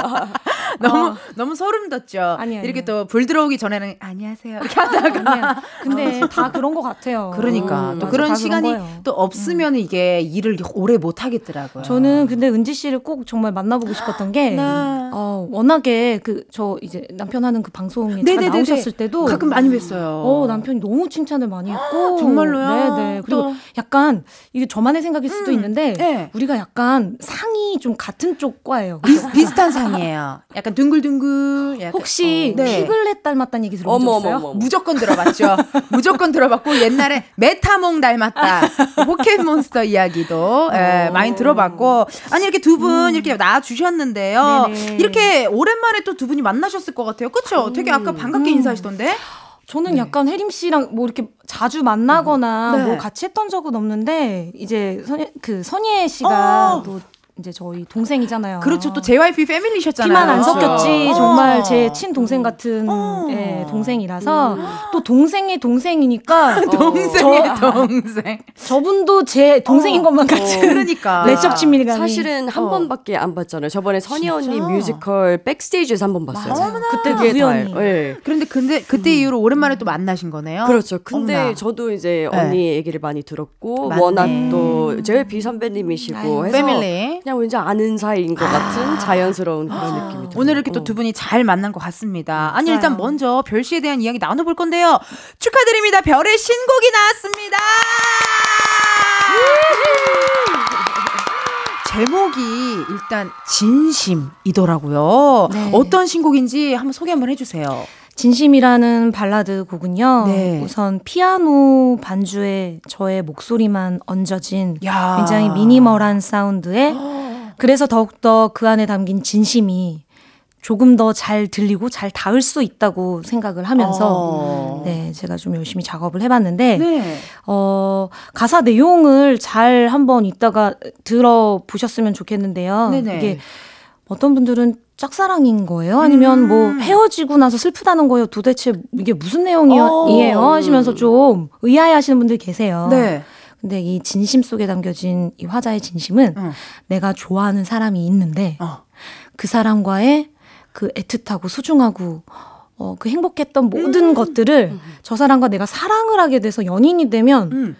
너무 너무 소름 돋죠. 아니에요, 이렇게 아니에요. 또불 들어오기 전에는 안녕하세요 이렇게 하다가 아니야. 근데 다 그런 것 같아요. 그러니까 음, 또 맞아, 그런 다 시간이 거예요. 또 없으면 이게 일을 오래 못 하겠더라고요. 저는 근데 은지 씨를 꼭 정말 만나보고 싶었던 게 네. 어, 워낙에 그 저 이제 남편 하는 그 방송에 네네네네. 나오셨을 때도 가끔 많이 뵀어요. 어, 남편이 너무 칭찬을 많이 했고 정말로요? 네네. 그리고 또. 약간 이게 저만의 생각일 수도 음, 있는데 네. 우리가 약간 상이 좀 같은 쪽 과예요. 비, 비슷한 상이에요. 약간 둥글둥글. 약간, 혹시 어, 네. 피글렛 닮았다는 얘기 어머. 무조건 들어봤죠. 무조건 들어봤고 옛날에 메타몽 닮았다. 포켓몬스터 이야기도 예, 많이 들어봤고 아니 이렇게 두분 이렇게 나와 주셨는데요. 이렇게 오랜만에 또 두 분이 만나셨을 것 같아요. 그렇죠? 되게 아까 반갑게 음. 인사하시던데. 저는 약간 혜림 씨랑 뭐 이렇게 자주 만나거나 네. 뭐 같이 했던 적은 없는데 이제 선, 그 선예 씨가 어. 또 이제 저희 동생이잖아요. 그렇죠. 또 JYP 패밀리셨잖아요. 피만 안 섞였지 어. 정말 제 친동생 같은 어. 예, 동생이라서 또 동생의 동생이니까 동생의 저, 동생. 저분도 제 동생인 것만 같은 그러니까. 내적 친밀감이 사실은 한 어. 번밖에 안 봤잖아요. 저번에 선희 언니? 뮤지컬 백스테이지에서 한 번 봤어요. 맞아요. 그때 그게 우연히. 예. 그런데 근데 그때 이후로 오랜만에 또 만나신 거네요. 그렇죠. 근데 어머나. 저도 이제 네. 언니 얘기를 많이 들었고 맞네. 워낙 또 JYP 선배님이시고 아유, 해서 패밀리. 그냥 왠지 아는 사이인 것 같은 자연스러운 그런 느낌이 들어요. 오늘 이렇게 또 어. 두 분이 잘 만난 것 같습니다. 아니 일단. 먼저 별 씨에 대한 이야기 나눠볼 건데요. 축하드립니다. 별의 신곡이 나왔습니다. 제목이 일단 진심이더라고요. 네. 어떤 신곡인지 한번 소개 한번 해주세요. 진심이라는 발라드 곡은요. 네. 우선 피아노 반주에 저의 목소리만 얹어진 야. 굉장히 미니멀한 사운드에 그래서 더욱더 그 안에 담긴 진심이 조금 더 잘 들리고 잘 닿을 수 있다고 생각을 하면서 어. 네, 제가 좀 열심히 작업을 해봤는데 네. 어, 가사 내용을 잘 한번 이따가 들어보셨으면 좋겠는데요. 네네. 이게 어떤 분들은 짝사랑인 거예요? 아니면 뭐 음. 헤어지고 나서 슬프다는 거예요? 도대체 이게 무슨 내용이에요? 어. 하시면서 좀 의아해 하시는 분들 계세요. 네. 근데 이 진심 속에 담겨진 이 화자의 진심은 어. 내가 좋아하는 사람이 있는데 어. 그 사람과의 그 애틋하고 소중하고 어, 그 행복했던 모든 음. 것들을 저 사람과 내가 사랑을 하게 돼서 연인이 되면 음.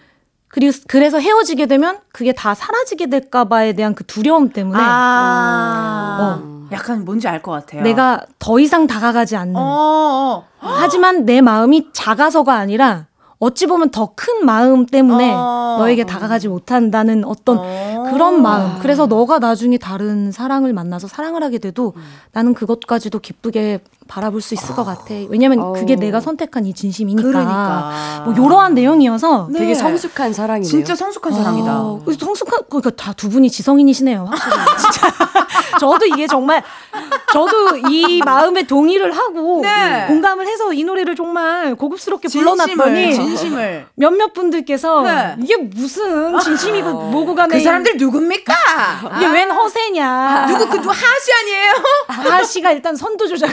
그리고 그래서 헤어지게 되면 그게 다 사라지게 될까봐에 대한 그 두려움 때문에 아. 약간 뭔지 알 것 같아요. 내가 더 이상 다가가지 않는. 어, 어. 하지만 내 마음이 작아서가 아니라 어찌 보면 더 큰 마음 때문에 어. 너에게 다가가지 못한다는 어떤 어. 그런 마음. 그래서 너가 나중에 다른 사랑을 만나서 사랑을 하게 돼도 음. 나는 그것까지도 기쁘게 바라볼 수 있을 것 같아. 왜냐면 어. 그게 내가 선택한 이 진심이니까. 그러니까. 뭐 요러한 내용이어서 네. 되게 성숙한 사랑이네요. 진짜 성숙한 사랑이다. 어, 그래서 성숙한 그러니까 다 두 분이 지성인이시네요. 확실히. 진짜. 저도 이게 정말 저도 이 마음에 동의를 하고 네. 공감을 해서 이 노래를 정말 고급스럽게 진심을, 불러놨더니 진심을. 몇몇 분들께서 네. 이게 무슨 진심이고 뭐고 간에 그 사람들 누굽니까? 이게 웬 허세냐. 누구 그 누구 하씨 아니에요? 하씨가 일단 선두 조작.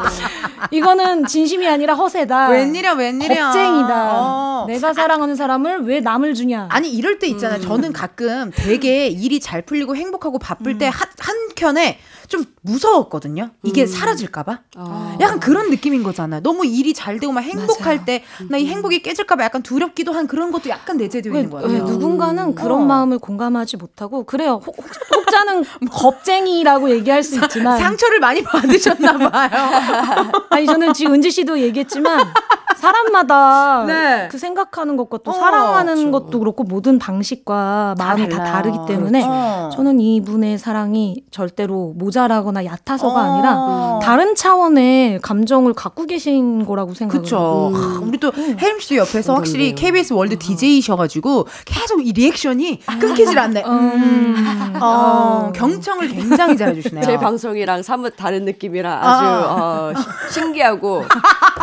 이거는 진심이 아니라 허세다. 웬일이야, 웬일이야. 겁쟁이다. 어. 내가 사랑하는 사람을 왜 남을 주냐. 아니 이럴 때 있잖아요. 저는 가끔 되게 일이 잘 풀리고 행복하고 바쁠 때 한, 한 켠에 좀 무서웠거든요. 이게 사라질까봐. 아. 약간 그런 느낌인 거잖아요. 너무 일이 잘 되고 막 행복할. 때 나 이 행복이 깨질까봐 약간 두렵기도 한 그런 것도 약간 내재되어 왜, 있는 거예요. 왜 누군가는 그런 어. 마음을 공감하지 못하고 그래요. 혹, 혹, 혹자는 겁쟁이라고 얘기할 수 있지만 상처를 많이 받으셨나 봐요. 아니 저는 지금 은지 씨도 얘기했지만 사람마다 네. 그 생각하는 것과 또 어, 사랑하는 그렇죠. 것도 그렇고 모든 방식과 마음이 다, 달라. 다르기 때문에 그렇죠. 저는 이분의 사랑이 절대로 모자라거나 얕아서가 어. 아니라 다른 차원의 감정을 갖고 계신 거라고 생각을 그쵸. 해요. 하, 우리 또 혜림 씨도 옆에서 확실히 KBS 월드 DJ이셔가지고 계속 이 리액션이 끊기질 않네. 음. 어, 경청을 굉장히 잘해주시네요. 제 방송이랑 사뭇 다른 느낌이라 아주 어, 시- 신기하고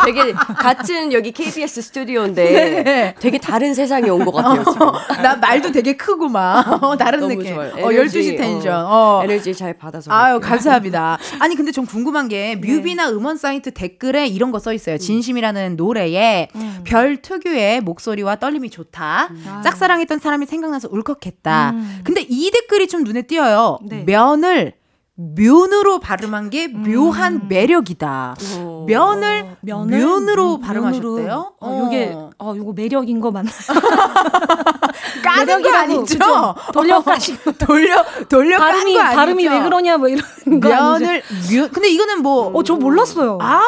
되게 같은 여기 KBS 스튜디오인데 네. 되게 다른 세상에 온 것 같아요. 지금. 나 말도 되게 크고 막 어, 다른 느낌. 좋아요. 어, 12시 텐션. 어, 어. 에너지 잘 받아서. 아유. 감사합니다. 아니 근데 좀 궁금한 게 뮤비나 음원 사이트 댓글에 이런 거 써 있어요. 진심이라는 노래에 별 특유의 목소리와 떨림이 좋다. 짝사랑했던 사람이 생각나서 울컥했다. 근데 이 댓글이 좀 눈에 띄어요. 네. 면을 면으로 발음한 게 묘한 매력이다. 어. 면을 면을 면으로 면- 발음하셨대요. 어, 요게 어 요거 매력인 거 맞나요? 까는 거 아니죠? 돌려 까시고 돌려 돌려 발음이? 발음이 왜 그러냐 뭐 이런 거 아니죠? 면을 면 근데 이거는 뭐 어, 저 몰랐어요. 아,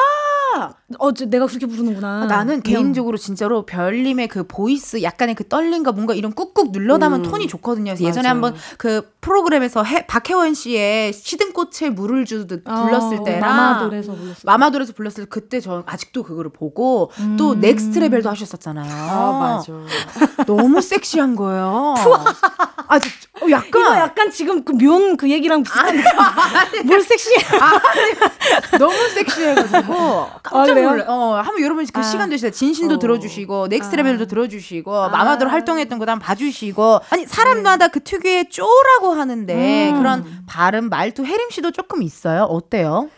어, 저 내가 그렇게 부르는구나. 아, 나는 그냥 개인적으로 진짜로 별님의 그 보이스 약간의 그 떨림과 뭔가 이런 꾹꾹 눌러 담은 음. 톤이 좋거든요. 그래서 예전에. 한번 그 프로그램에서 해, 박혜원 씨의 시든 꽃에 물을 주듯 불렀을 어, 때랑 마마돌에서 불렀을 때. 마마돌에서 불렀을 때 그때 저 아직도 그거를 보고 또 음. Next Level도 하셨었잖아요. 아 맞아. 너무 섹시한 거예요. 아, 저, 어, 약간 이거 약간 지금 그면그 얘기랑 비슷한 느낌. 뭘 섹시해. 너무 섹시해가지고 깜짝 아, 그래요? 놀래. 어, 한번 여러분 그 아. 시간 되시다 진심도 어. 들어주시고 Next 아. Level도 들어주시고 마마들 활동했던 거도 한번 봐주시고 아니 사람마다 그 특유의 쪼라고 하는데 음. 그런 발음 말투 혜림 씨도 조금 있어요. 어때요?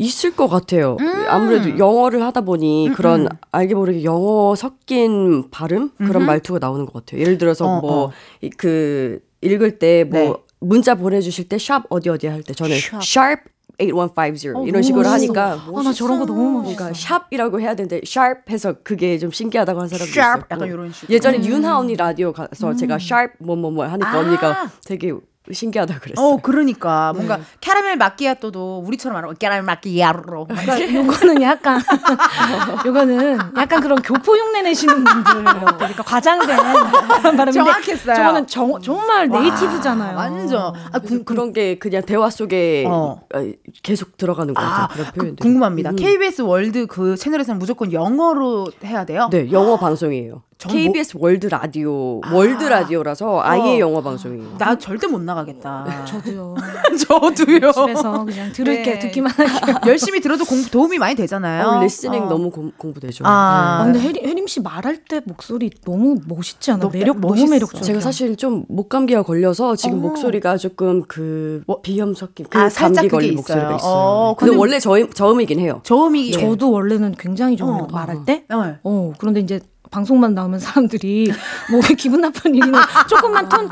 있을 것 같아요. 음. 아무래도 영어를 하다 보니 음, 그런 음. 알게 모르게 영어 섞인 발음 그런 음흠. 말투가 나오는 것 같아요. 예를 들어서 어, 뭐 어. 그 읽을 때뭐 네. 문자 보내주실 때 샵 어디 어디 할 때 저는 샵. sharp 8150 어, 이런 식으로 멋있어. 하니까 아, 나 저런 거 너무 멋있어. 그러니까 샵이라고 해야 되는데 sharp 해서 그게 좀 신기하다고 한 사람도 샵 있었고 약간 이런 식으로. 예전에 윤하 언니 라디오 가서 제가 sharp 뭐뭐 뭐 하니까 아. 언니가 되게 신기하다 그랬어요. 어 그러니까 뭔가 네. 캐러멜 마끼아또도 우리처럼 말하면 캐러멜 마끼아로 그러니까 요거는 약간 요거는 약간 그런 교포 흉내 내시는 분들 그러니까 과장된 그런 발음인데 정확했어요. 저거는 정, 정말 native잖아요. 완전 아, 그, 그런 게 그냥 대화 속에 어. 어, 계속 들어가는 것 같아요. 아, 그런 그, 표현들. 궁금합니다. 음. KBS World 그 채널에서는 무조건 영어로 해야 돼요? 네, 영어 방송이에요. 뭐- KBS 월드 라디오 월드 라디오라서 아예 어. 영어 방송이에요. 나 절대 못 나가겠다. 저도요. 저도요. 집에서 그냥 들을게 네. 듣기만 할게요. 열심히 들어도 공, 도움이 많이 되잖아요. 어, listening 어. 너무 공, 공부되죠. 아, 아, 근데 혜림, 혜림 씨 말할 때 목소리 너무 멋있지 않아? 너- 매력 멋있어. 너무 매력적. 제가 사실 좀 목감기가 걸려서 지금 어. 목소리가 조금 그 비염 섞인 그 아, 살짝 감기 걸린 있어요. 목소리가 있어요. 어, 근데 근데- 원래 저음, 저음이긴 해요. 저음이 저도 원래는 굉장히 좋은 어, 말할 때. 네. 어, 그런데 이제 방송만 나오면 사람들이 뭐 기분 나쁜 일이나 조금만 톤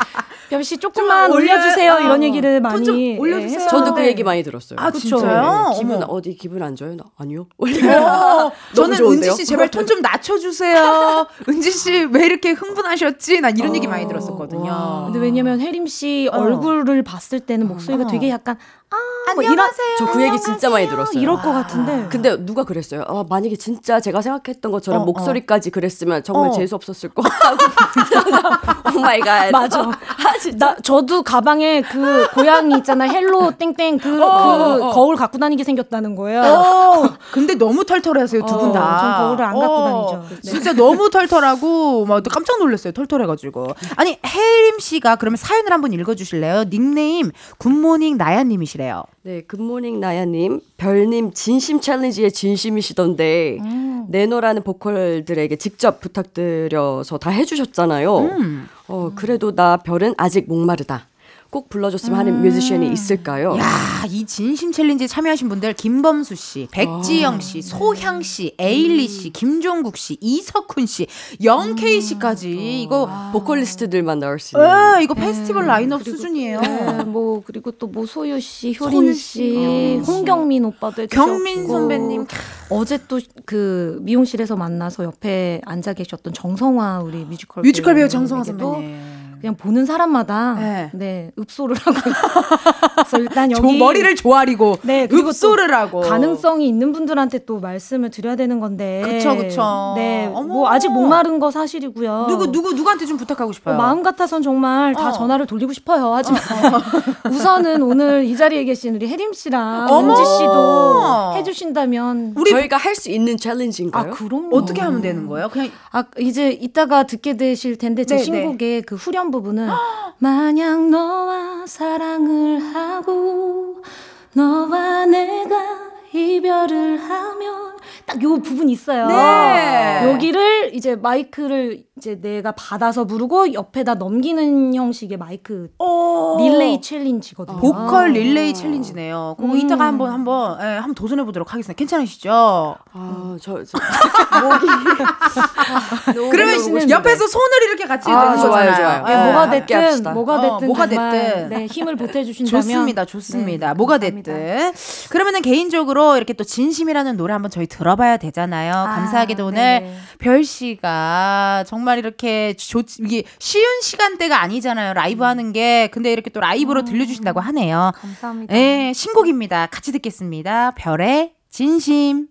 별씨 조금만 올려- 올려주세요 어, 이런 얘기를 많이 올려주세요. 예, 저도 그 얘기 많이 들었어요. 아, 그쵸. 진짜요? 네, 기분 어머. 어디 기분 안 좋아요? 나, 아니요. 어, 저는? 은지 씨 제발 톤 좀 낮춰주세요. 은지 씨 왜 이렇게 흥분하셨지? 난 이런 얘기 많이 들었었거든요. 와. 근데 왜냐면 혜림 씨 어. 얼굴을 봤을 때는 목소리가 어. 되게 약간 아, 뭐 안녕하세요. 저그 얘기 진짜 많이 들었어요. 이럴 것 같은데. 근데 누가 그랬어요? 아, 만약에 진짜 제가 생각했던 것처럼 어, 목소리까지 그랬으면 정말 어. 재수 없었을 것 같다고. Oh my god. 맞아. 아, 진짜. 나 저도 가방에 그 고양이 있잖아 Hello 땡땡 그, 어, 그 어. 거울 갖고 다니게 생겼다는 거예요. 어, 근데 너무 털털하세요 두분 어, 다. 전 거울을 안 갖고 다니죠. 네. 진짜 너무 털털하고 막 깜짝 놀랐어요. 털털해가지고. 아니 혜림 씨가 그러면 사연을 한번 읽어주실래요? 닉네임 굿모닝 나야님이시래요. 네, 굿모닝 나야님, 별님 진심 챌린지의 진심이시던데 음. 내노라는 보컬들에게 직접 부탁드려서 다 해주셨잖아요. 음. 어, 그래도 나 별은 아직 목마르다. 꼭 불러줬으면 하는 뮤지션이 있을까요? 음. 야, 이 진심 챌린지에 참여하신 분들 김범수 씨, 백지영 씨, 소향 씨, 에일리 씨, 김종국 씨, 이석훈 씨, Young K 씨까지 이거 보컬리스트들만 나올 수 있는. 에, 이거 페스티벌 라인업 수준이에요. 네, 뭐 그리고 또뭐 소유 씨, 효린 씨, 씨, 홍경민 오빠도 해주셨고 경민 선배님. 어제 또 그 미용실에서 만나서 옆에 앉아 계셨던 정성화 우리 뮤지컬 뮤지컬 배우 정성화 선배님. 그냥 보는 사람마다 네. 네, 읍소를 하고 그래서 일단 조, 여기 머리를 조아리고 네, 읍소를 하고 가능성이 있는 분들한테 또 말씀을 드려야 되는 건데 그쵸, 그쵸. 네, 어머. 뭐 아직 목마른 거 사실이고요. 누구 누구 누구한테 좀 부탁하고 뭐 싶어요. 마음 같아선 정말 다 어. 전화를 돌리고 싶어요. 하지만 우선은 오늘 이 자리에 계신 우리 혜림 씨랑. 은지 씨도 해주신다면 우리 저희가 할 수 있는 챌린지인가요? 아 그럼 어떻게 하면 되는 거예요? 그냥 아 이제 이따가 듣게 되실 텐데 제 네, 신곡의 그 후렴 부분은 만약 너와 사랑을 하고 너와 내가 이별을 하면 딱 요 부분 있어요. 네. 여기를 이제 마이크를 이제 내가 받아서 부르고 옆에다 넘기는 형식의 마이크 어. 릴레이 챌린지거든요. 보컬 릴레이 챌린지네요. 그거 음. 이따가 한번 한번 예, 한번 도전해 보도록 하겠습니다. 괜찮으시죠? 아, 저, 저 목이. 아, 너무 그러면 해보고 옆에서 손을 이렇게 같이 아, 되는 좋아요, 거잖아요. 좋아요. 예. 네, 뭐가 함께 됐든 합시다. 뭐가 어, 됐든 뭐가 정말, 됐든. 네, 힘을 보태 주신다면 좋습니다, 좋습니다. 네, 뭐가 감사합니다. 됐든. 그러면은 개인적으로 이렇게 또 진심이라는 노래 한번 저희 들어봐야 되잖아요. 감사하게도 아, 오늘. 별 씨가 정말 이렇게 좋 이게 쉬운 시간대가 아니잖아요. 라이브 하는 게. 근데 이렇게 또 라이브로 들려주신다고 하네요. 감사합니다. 네, 신곡입니다. 같이 듣겠습니다. 별의 진심.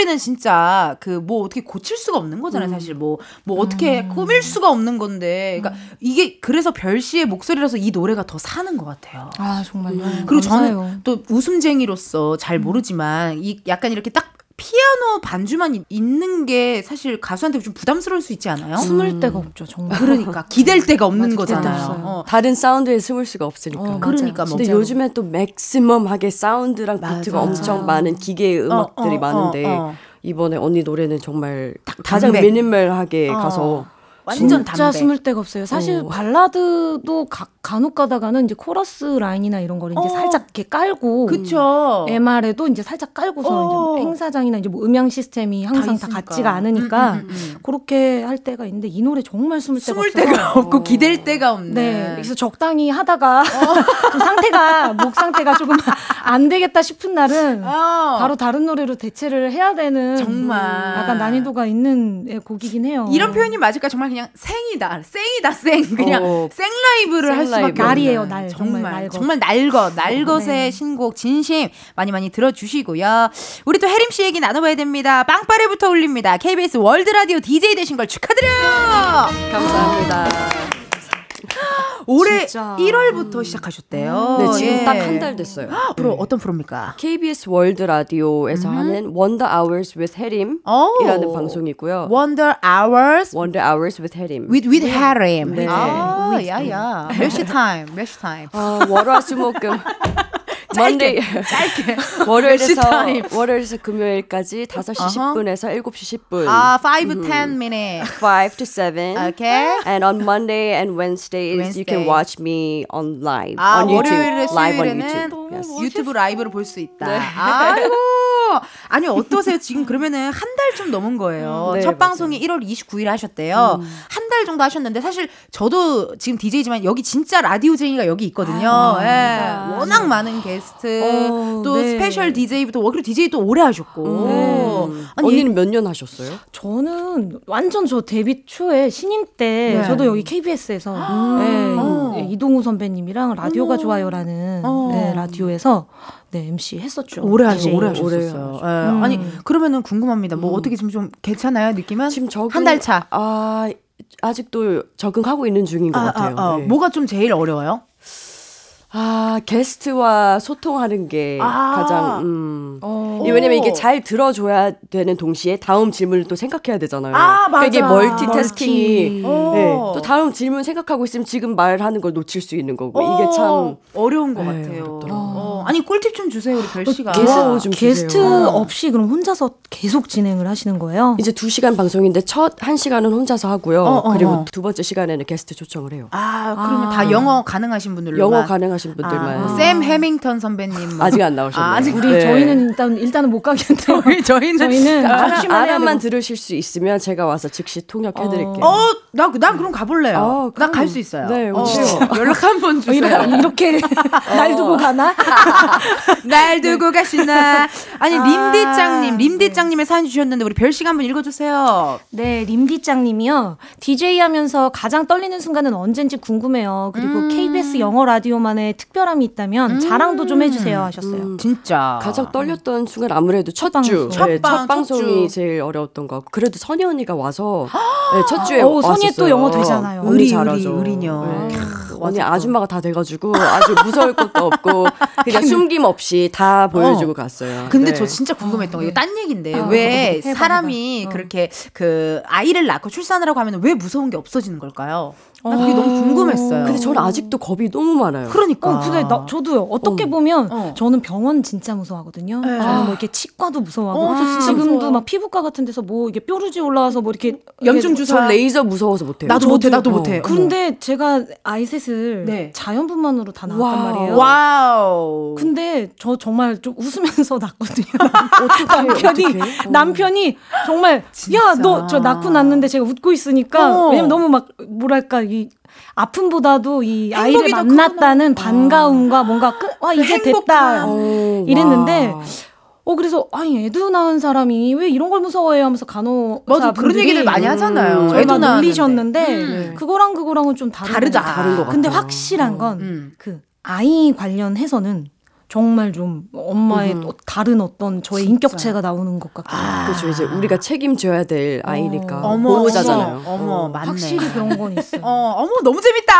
목소리는 진짜 그 뭐 어떻게 고칠 수가 없는 거잖아요. 사실 뭐뭐 어떻게 꾸밀 수가 없는 건데, 그러니까 이게 그래서 별씨의 목소리라서 이 노래가 더 사는 것 같아요. 아 정말요. 그리고 감사해요. 저는 또 웃음쟁이로서 잘 모르지만 이 약간 이렇게 딱 피아노 반주만 이- 있는 게 사실 가수한테 좀 부담스러울 수 있지 않아요? 숨을 데가 없죠 정말. 그러니까 기댈 데가 없는 맞아, 거잖아요. 어. 다른 사운드에 숨을 수가 없으니까. 어. 그러니까 뭐. 근데 요즘엔 또 맥시멈하게 사운드랑 비트가 맞아요. 엄청 많은 기계 음악들이 어, 어, 많은데 어, 어. 이번에 언니 노래는 정말 가장 담백. 미니멀하게 어. 가서 완전 진짜 담백. 숨을 데가 없어요. 사실 어. 발라드도 가, 간혹 가다가는 이제 코러스 라인이나 이런 거를 이제 어. 살짝 이렇게 깔고 그쵸. MR에도 이제 살짝 깔고서 어. 이제 뭐 행사장이나 이제 뭐 음향 시스템이 항상 다, 있으니까. 같지가 않으니까 음, 음, 음, 음. 그렇게 할 때가 있는데 이 노래 정말 숨을 데가 숨을 데가 없고 기댈 데가 없네. 네, 그래서 적당히 하다가 좀 상태가 목 상태가 조금 안 되겠다 싶은 날은 어. 바로 다른 노래로 대체를 해야 되는 정말. 약간 난이도가 있는 예, 곡이긴 해요. 이런 표현이 맞을까? 정말 그냥 생이다, 생이다, 생 그냥 어, 생 라이브를 할 수밖에 생라이브. 없는 날이에요, 날. 정말 정말 날것. 정말 날것 날것의 네. 신곡 진심 많이 많이 들어주시고요. 우리 또 혜림 씨 얘기 나눠봐야 됩니다. 빵빠레부터 올립니다. KBS World Radio DJ 되신 걸 축하드려요. 감사합니다. 올해 진짜. 1월부터 시작하셨대요. 네, 지금 예. 딱한 달 됐어요. 프로 어떤 프로입니까? KBS 월드 라디오에서 하는 Wonder Hours with 혜림이라는 오. 방송이고요. Wonder Hours Wonder Hours with 해림. with with Harim. 네. 아, 야야. 몇 시 타임? 몇 시 타임? 아, 월화수목금 Monday 짧게. 월요일에서? 월요일에서 금요일까지 5시 어허. 10분에서 7시 10분. 아, 5 10 minutes. 5 to 7. Okay. And on Monday and Wednesdays, you Wednesday. can watch me on live 아, on YouTube. 월요일에 live on YouTube. Yes. 유튜브 라이브를 볼수 있다. 아이고. 아니 어떠세요? 지금 그러면은 한 달 좀 넘은 거예요. 음, 네, 첫 맞아요. 음. 방송이 1월 29일 하셨대요. 한달 정도 하셨는데 사실 저도 지금 DJ지만 여기 진짜 라디오쟁이가 여기 있거든요. 아, 예. 워낙 많은 게스트 어, 또 네. special DJ부터 그리고 DJ 또 오래 하셨고. 음. 아니, 언니는 몇 년 하셨어요? 저는 완전 저 데뷔 초에 신인 때 네. 저도 여기 KBS에서 어. 이동우 선배님이랑 라디오가 좋아요라는 어. 네, 라디오에서 네, MC 했었죠. 오래 하셨. 오래 오래 하셨어요. 예. 음. 아니 그러면은 궁금합니다. 뭐 어떻게 지금 좀 괜찮아요 느낌은? 지금 적응 한달 차. 아 아직도 적응하고 있는 중인 것 아, 같아요. 아, 아. 네. 뭐가 좀 제일 어려워요? 아 게스트와 소통하는 게 아. 가장 음. 어. 이 왜냐면 이게 잘 들어줘야 되는 동시에 다음 질문을 또 생각해야 되잖아요. 아, 그러니까 이게. multitasking이 multi. 네, 어. 또 다음 질문 생각하고 있으면 지금 말하는 걸 놓칠 수 있는 거고 이게 참 어, 어려운 것 네, 같아요. 어. 아니 꿀팁 좀 주세요 우리 별 씨가. 게스트 게스트 주세요. 없이 그럼 혼자서 계속 진행을 하시는 거예요? 이제 두 시간 방송인데 첫 한 시간은 혼자서 하고요. 어, 어, 그리고 어. 두 번째 시간에는 게스트 초청을 해요. 아 그러면 아. 다 영어 가능하신 분들로 영어 가능하 신 분들만 아, 샘 해밍턴 선배님 뭐. 아직 안 나오셨나요? 아, 아직 우리 네. 저희는 일단 일단은 못 가겠는데 저희 저희는 저희는 알아만 되고. 들으실 수 있으면 제가 와서 즉시 통역해 드릴게요. 어 나 난 그럼 가 볼래요. 어, 나 그럼- 갈수 있어요. 네, 어. 연락 한번 주세요. 이렇게, 날 두고 가나? 날 두고 가시나? 아니 아, 림디짱님, 림디짱님의 사연 주셨는데 우리 별 씨가 한번 읽어주세요. 네, 림디짱님이요. DJ 하면서 가장 떨리는 순간은 언젠지 궁금해요. 그리고 KBS 영어 라디오만의 특별함이 있다면 자랑도 좀 해주세요 하셨어요. 음, 진짜. 가장 떨렸던 순간 아무래도 첫, 첫 주, 방송. 네, 첫 방- 첫 방송이 첫 주. 제일 어려웠던 것 같고 그래도 선희 언니가 와서 네, 첫 주에 어, 선희 또 왔었어요. 영어 되잖아요. 의리, 잘하죠. 의리, 의리녀. 네. 캬, 언니. 아줌마가 다 돼가지고 아주 무서울 것도 없고 그냥 숨김 없이 다 보여주고 갔어요. 근데 네. 저 진짜 궁금했던 거 이거 딴 얘기인데 어, 왜 사람이. 어. 그렇게 그 아이를 낳고 출산을 하고 하면 왜 무서운 게 없어지는 걸까요? 나 그게 너무 궁금했어요. 근데 저는 아직도 겁이 너무 많아요. 그러니까. 어, 근데 나, 저도요. 어떻게 어. 보면 어. 저는 병원 진짜 무서워하거든요. 네. 저는 뭐 이렇게 치과도 무서워하고 어, 저 진짜 지금도 무서워. 막 피부과 같은 데서 뭐 이게 뾰루지 올라와서 뭐 이렇게 염증 이게 주사. 저 레이저 무서워서 못해요. 나도 못해, 나도 어. 못해. 근데 제가 아이셋을 네. 자연분만으로 다 낳았단 wow. 말이에요. wow. 근데 저 정말 좀 웃으면서 낳거든요. 어떻게 남편이 남편이 정말 야 너 저 낳고 났는데 제가 웃고 있으니까 어. 왜냐면 너무 막 뭐랄까 이 아픔보다도 이 아이를 만났다는 크구나. 반가움과 뭔가 끝, 와 이제 행복한. 됐다 어, 이랬는데 와. 어 그래서 아니 애도 낳은 사람이 왜 이런 걸 무서워해요 하면서 간호사 맞아 그런 얘기들 많이 하잖아요. 저희 애도. 놀리셨는데 음. 그거랑 그거랑은 좀 다른 다르다. 것 같아요. 다른 것 근데. 확실한 건 음. 그 아이 관련해서는 정말 좀 엄마의 음. 또 다른 어떤 저의 인격체가 나오는 것 같아요. 아. 그렇죠. 이제 우리가 책임져야 될 아이니까 어머, 보호자잖아요. 어머, 어머, 맞네. 확실히 그런 건 있어요. 어, 어머 너무 재밌다.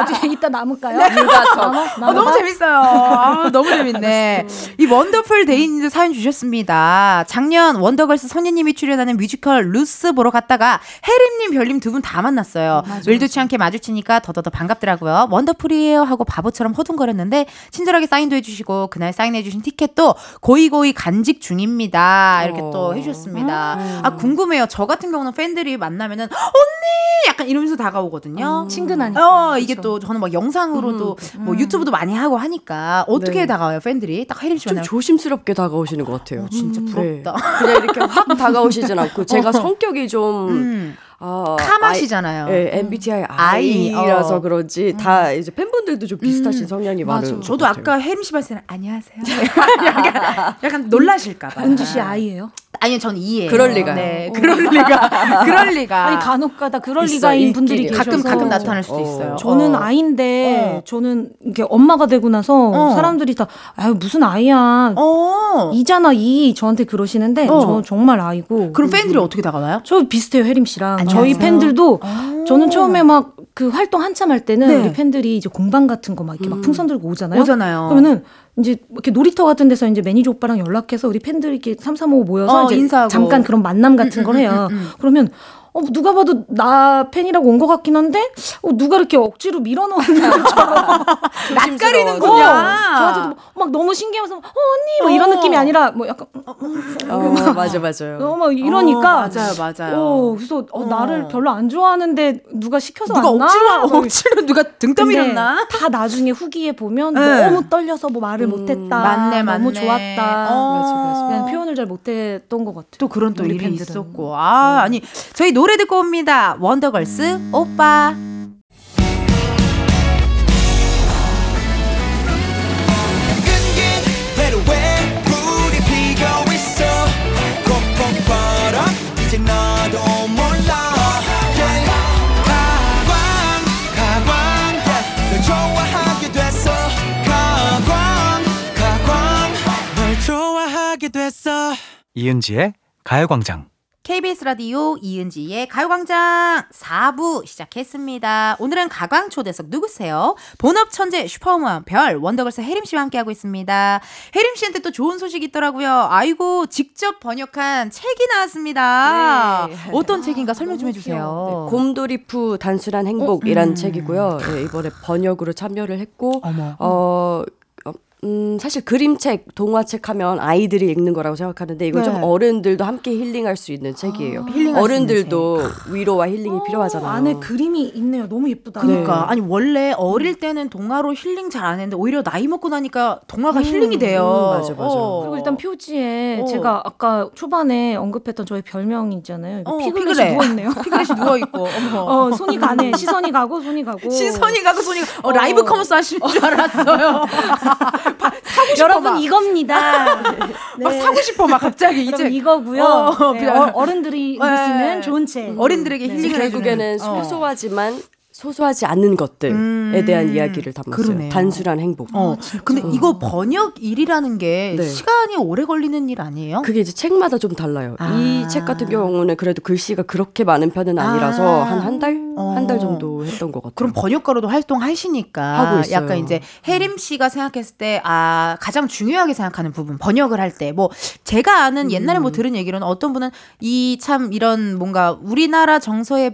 나중에 이따 남을까요? 어, 너무 재밌어요. 아, 너무 재밌네. 이 Wonderful Day님도 사연 주셨습니다. 작년 원더걸스 선예님이 출연하는 뮤지컬 루스 보러 갔다가 혜림님, 별님 두 분 다 만났어요. 의도치 않게 마주치니까 더더더 반갑더라고요. Wonderful이에요 하고 바보처럼 허둥거렸는데 친절하게 사인도 해주시고 그날 사인해주신 티켓도 고이고이 간직 중입니다. 이렇게 또 어. 해주셨습니다. 아 궁금해요. 저 같은 경우는 팬들이 만나면은 언니 약간 이러면서 다가오거든요. 친근하니까. 어, 이게 또 저는 막 영상으로도 뭐 유튜브도 많이 하고 하니까 어떻게 네. 다가와요, 팬들이? 딱 혜림 씨좀 만나면 조심스럽게 다가오시는 것 같아요. 어, 진짜 부럽다. 네. 그냥 이렇게 확 다가오시진 않고 제가 성격이 좀 음. 아, 카맛이잖아요. 아이, 네, MBTI 아이, I라서 어. 그런지 다 이제 팬분들도 좀 비슷하신 성향이 많은 저도. 아까 혜림 씨 봤을 때는 안녕하세요. 약간, 약간 놀라실까봐. 은주 씨 아이예요? 아니요, 전 이해요. 그럴 리가요. 네, 그럴 리가. 그럴 리가. 아니 간혹가다 그럴 있어, 리가인 분들이 계셔서 가끔 가끔 나타날 수도 어. 있어요. 저는 어. 아이인데 어. 저는 이게 엄마가 되고 나서 어. 사람들이 다 아유 무슨 아이야 어. 이잖아 이 저한테 그러시는데 어. 저 정말 아이고 그럼 팬들이 어떻게 다가와요? 저 비슷해요 혜림 씨랑 안녕하세요. 저희 팬들도 어. 저는 처음에 막 그 활동 한참 할 때는 네. 우리 팬들이 이제 공방 같은 거 막 이렇게 막 풍선 들고 오잖아요. 오잖아요. 그러면은 이제 이렇게 놀이터 같은 데서 이제 매니저 오빠랑 연락해서 우리 팬들 이렇게 삼삼오오 모여서 어, 이제 인사하고. 잠깐 그런 만남 같은 음, 걸 음, 해요. 음, 음. 그러면 어, 누가 봐도 나 팬이라고 온 것 같긴 한데 어, 누가 이렇게 억지로 것처럼 낯가리는구나. 어, 저한테도 막 너무 신기해서 어, 언니 뭐 이런 어. 느낌이 아니라 뭐 약간 어, 맞아 맞아요. 어, 막 이러니까 어, 맞아요, 맞아요. 어, 그래서 어, 어. 나를 별로 안 좋아하는데 누가 시켜서 누가 왔나? 억지로 뭐 억지로 누가 등 떠밀었나? 다 나중에 후기에 보면 네. 너무 떨려서 뭐 말을 못했다. 맞네, 맞네. 너무 좋았다. 어. 맞아, 맞아. 표현을 잘 못했던 것 같아요. 또 그런 또 일이 팬들은. 있었고 아 아니 저희 노래 듣고 옵니다. 원더걸스 오빠. 이은지의 가요광장. KBS 라디오 이은지의 가요광장 4부 시작했습니다. 오늘은 가광초대석 누구세요? 본업 천재 슈퍼우먼 별 원더걸스 혜림 씨와 함께하고 있습니다. 혜림 씨한테 또 좋은 소식이 있더라고요. 아이고 직접 번역한 책이 나왔습니다. 네. 어떤 책인가 설명 좀 해주세요. 네, 곰돌이프 단순한 행복이란 음. 책이고요. 네, 이번에 번역으로 참여를 했고 어머. 어, 어, 음, 사실 그림책, 동화책 하면 아이들이 읽는 거라고 생각하는데 이건 네. 좀 어른들도 함께 힐링할 수 있는 책이에요. 힐링할 수 있는 어른들도 위로와 힐링이 필요하잖아요. 안에 그림이 있네요. 너무 예쁘다. 그러니까 네. 아니 원래 어릴 때는 동화로 힐링 잘 안 했는데 오히려 나이 먹고 나니까 동화가 힐링이 돼요. 음, 맞아, 맞아. 어. 그리고 일단 표지에 어. 제가 아까 초반에 언급했던 저의 별명이 있잖아요. 어, 피그렛이 피그렛. 누워 있네요. 피그렛이 누워 있고 어머. 어, 손이 가네. 시선이 가고 손이 가고. 시선이 가고 손이 가. 어, 어. 라이브 커머스 하실 줄 알았어요. 바- 사고 싶어 여러분 막. 이겁니다. 막 사고 싶어 막 갑자기 이제 이거고요. 어, 네, 그냥- 어른들이 읽을 수 있는 좋은 책. 어른들에게 네. 힐링을 결국에는. 어. 소소하지만 소소하지 않은 것들에 음, 대한 이야기를 담았어요. 그러네요. 단순한 행복. 어, 근데 이거 번역 일이라는 게 네. 시간이 오래 걸리는 일 아니에요? 그게 이제 책마다 좀 달라요. 아. 이책 같은 경우는 그래도 글씨가 그렇게 많은 편은 아니라서 아. 한한 달? 어. 한달 정도 했던 것 같아요. 그럼 번역가로도 활동하시니까 하고 있어요. 약간 이제 혜림 씨가 생각했을 때 아 가장 중요하게 생각하는 부분 번역을 할 때 뭐 제가 아는 옛날에 음. 뭐 들은 얘기로는 어떤 분은 이 참 이런 뭔가 우리나라 정서에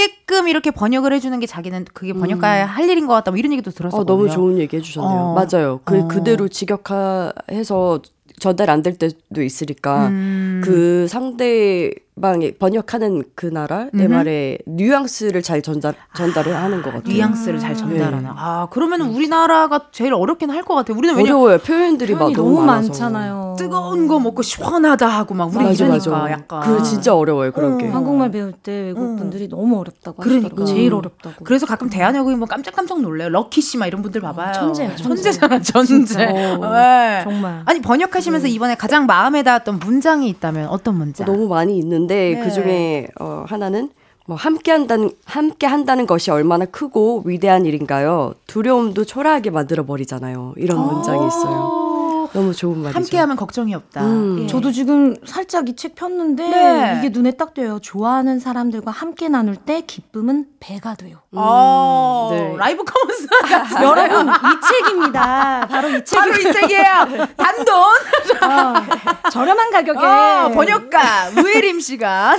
맞게끔 이렇게 번역을 해주는 게 자기는 그게 번역가의 할 일인 것 같다 뭐 이런 얘기도 들었었거든요. 어, 너무 좋은 얘기 해주셨네요. 어. 맞아요. 그 어. 그대로 직역해서 전달 안 될 때도 있으니까 음. 그 상대 방에 번역하는 그 나라의 음흠. 말에 뉘앙스를 잘 전달 전달을 하는 것 같아요. 뉘앙스를 잘 전달하나. 네. 아, 그러면 우리나라가 제일 어렵긴 할 것 같아요. 우리는 왜냐 어려워요. 표현들이 막 너무, 너무 많아서. 많잖아요. 뜨거운 거 먹고 시원하다 하고 막 우리 맞아, 이러니까 맞아. 약간. 그 진짜 어려워요. 그런 게. 어. 한국말 배울 때 외국 분들이 너무 어렵다고 그러니까. 하시더라고요. 제일 어렵다고. 그래서 가끔 대한여고인 뭐 깜짝깜짝 놀래요. 럭키 씨 막 이런 분들 봐봐요. 천재예요, 천재. 천재 잖아, 천재. 진짜. 네. 정말. 아니 번역하시면서 이번에 가장 마음에 닿았던 문장이 있다면 어떤 문장? 너무 많이 있는 데 네. 그 중에 어, 하나는 뭐 함께 한다는 함께 한다는 것이 얼마나 크고 위대한 일인가요? 두려움도 초라하게 만들어 버리잖아요. 이런 문장이 있어요. 너무 좋은 말이죠. 함께하면 걱정이 없다. 음. 예. 저도 지금 살짝 이 책 폈는데 네. 이게 눈에 딱 띄어요. 좋아하는 사람들과 함께 나눌 때 기쁨은 배가 돼요. 어, 네. 라이브 커머스 같은 여러분 이 책입니다. 바로 이 책. 바로 이 책이에요. 단돈 어, 저렴한 가격에 어, 번역가 우혜림 씨가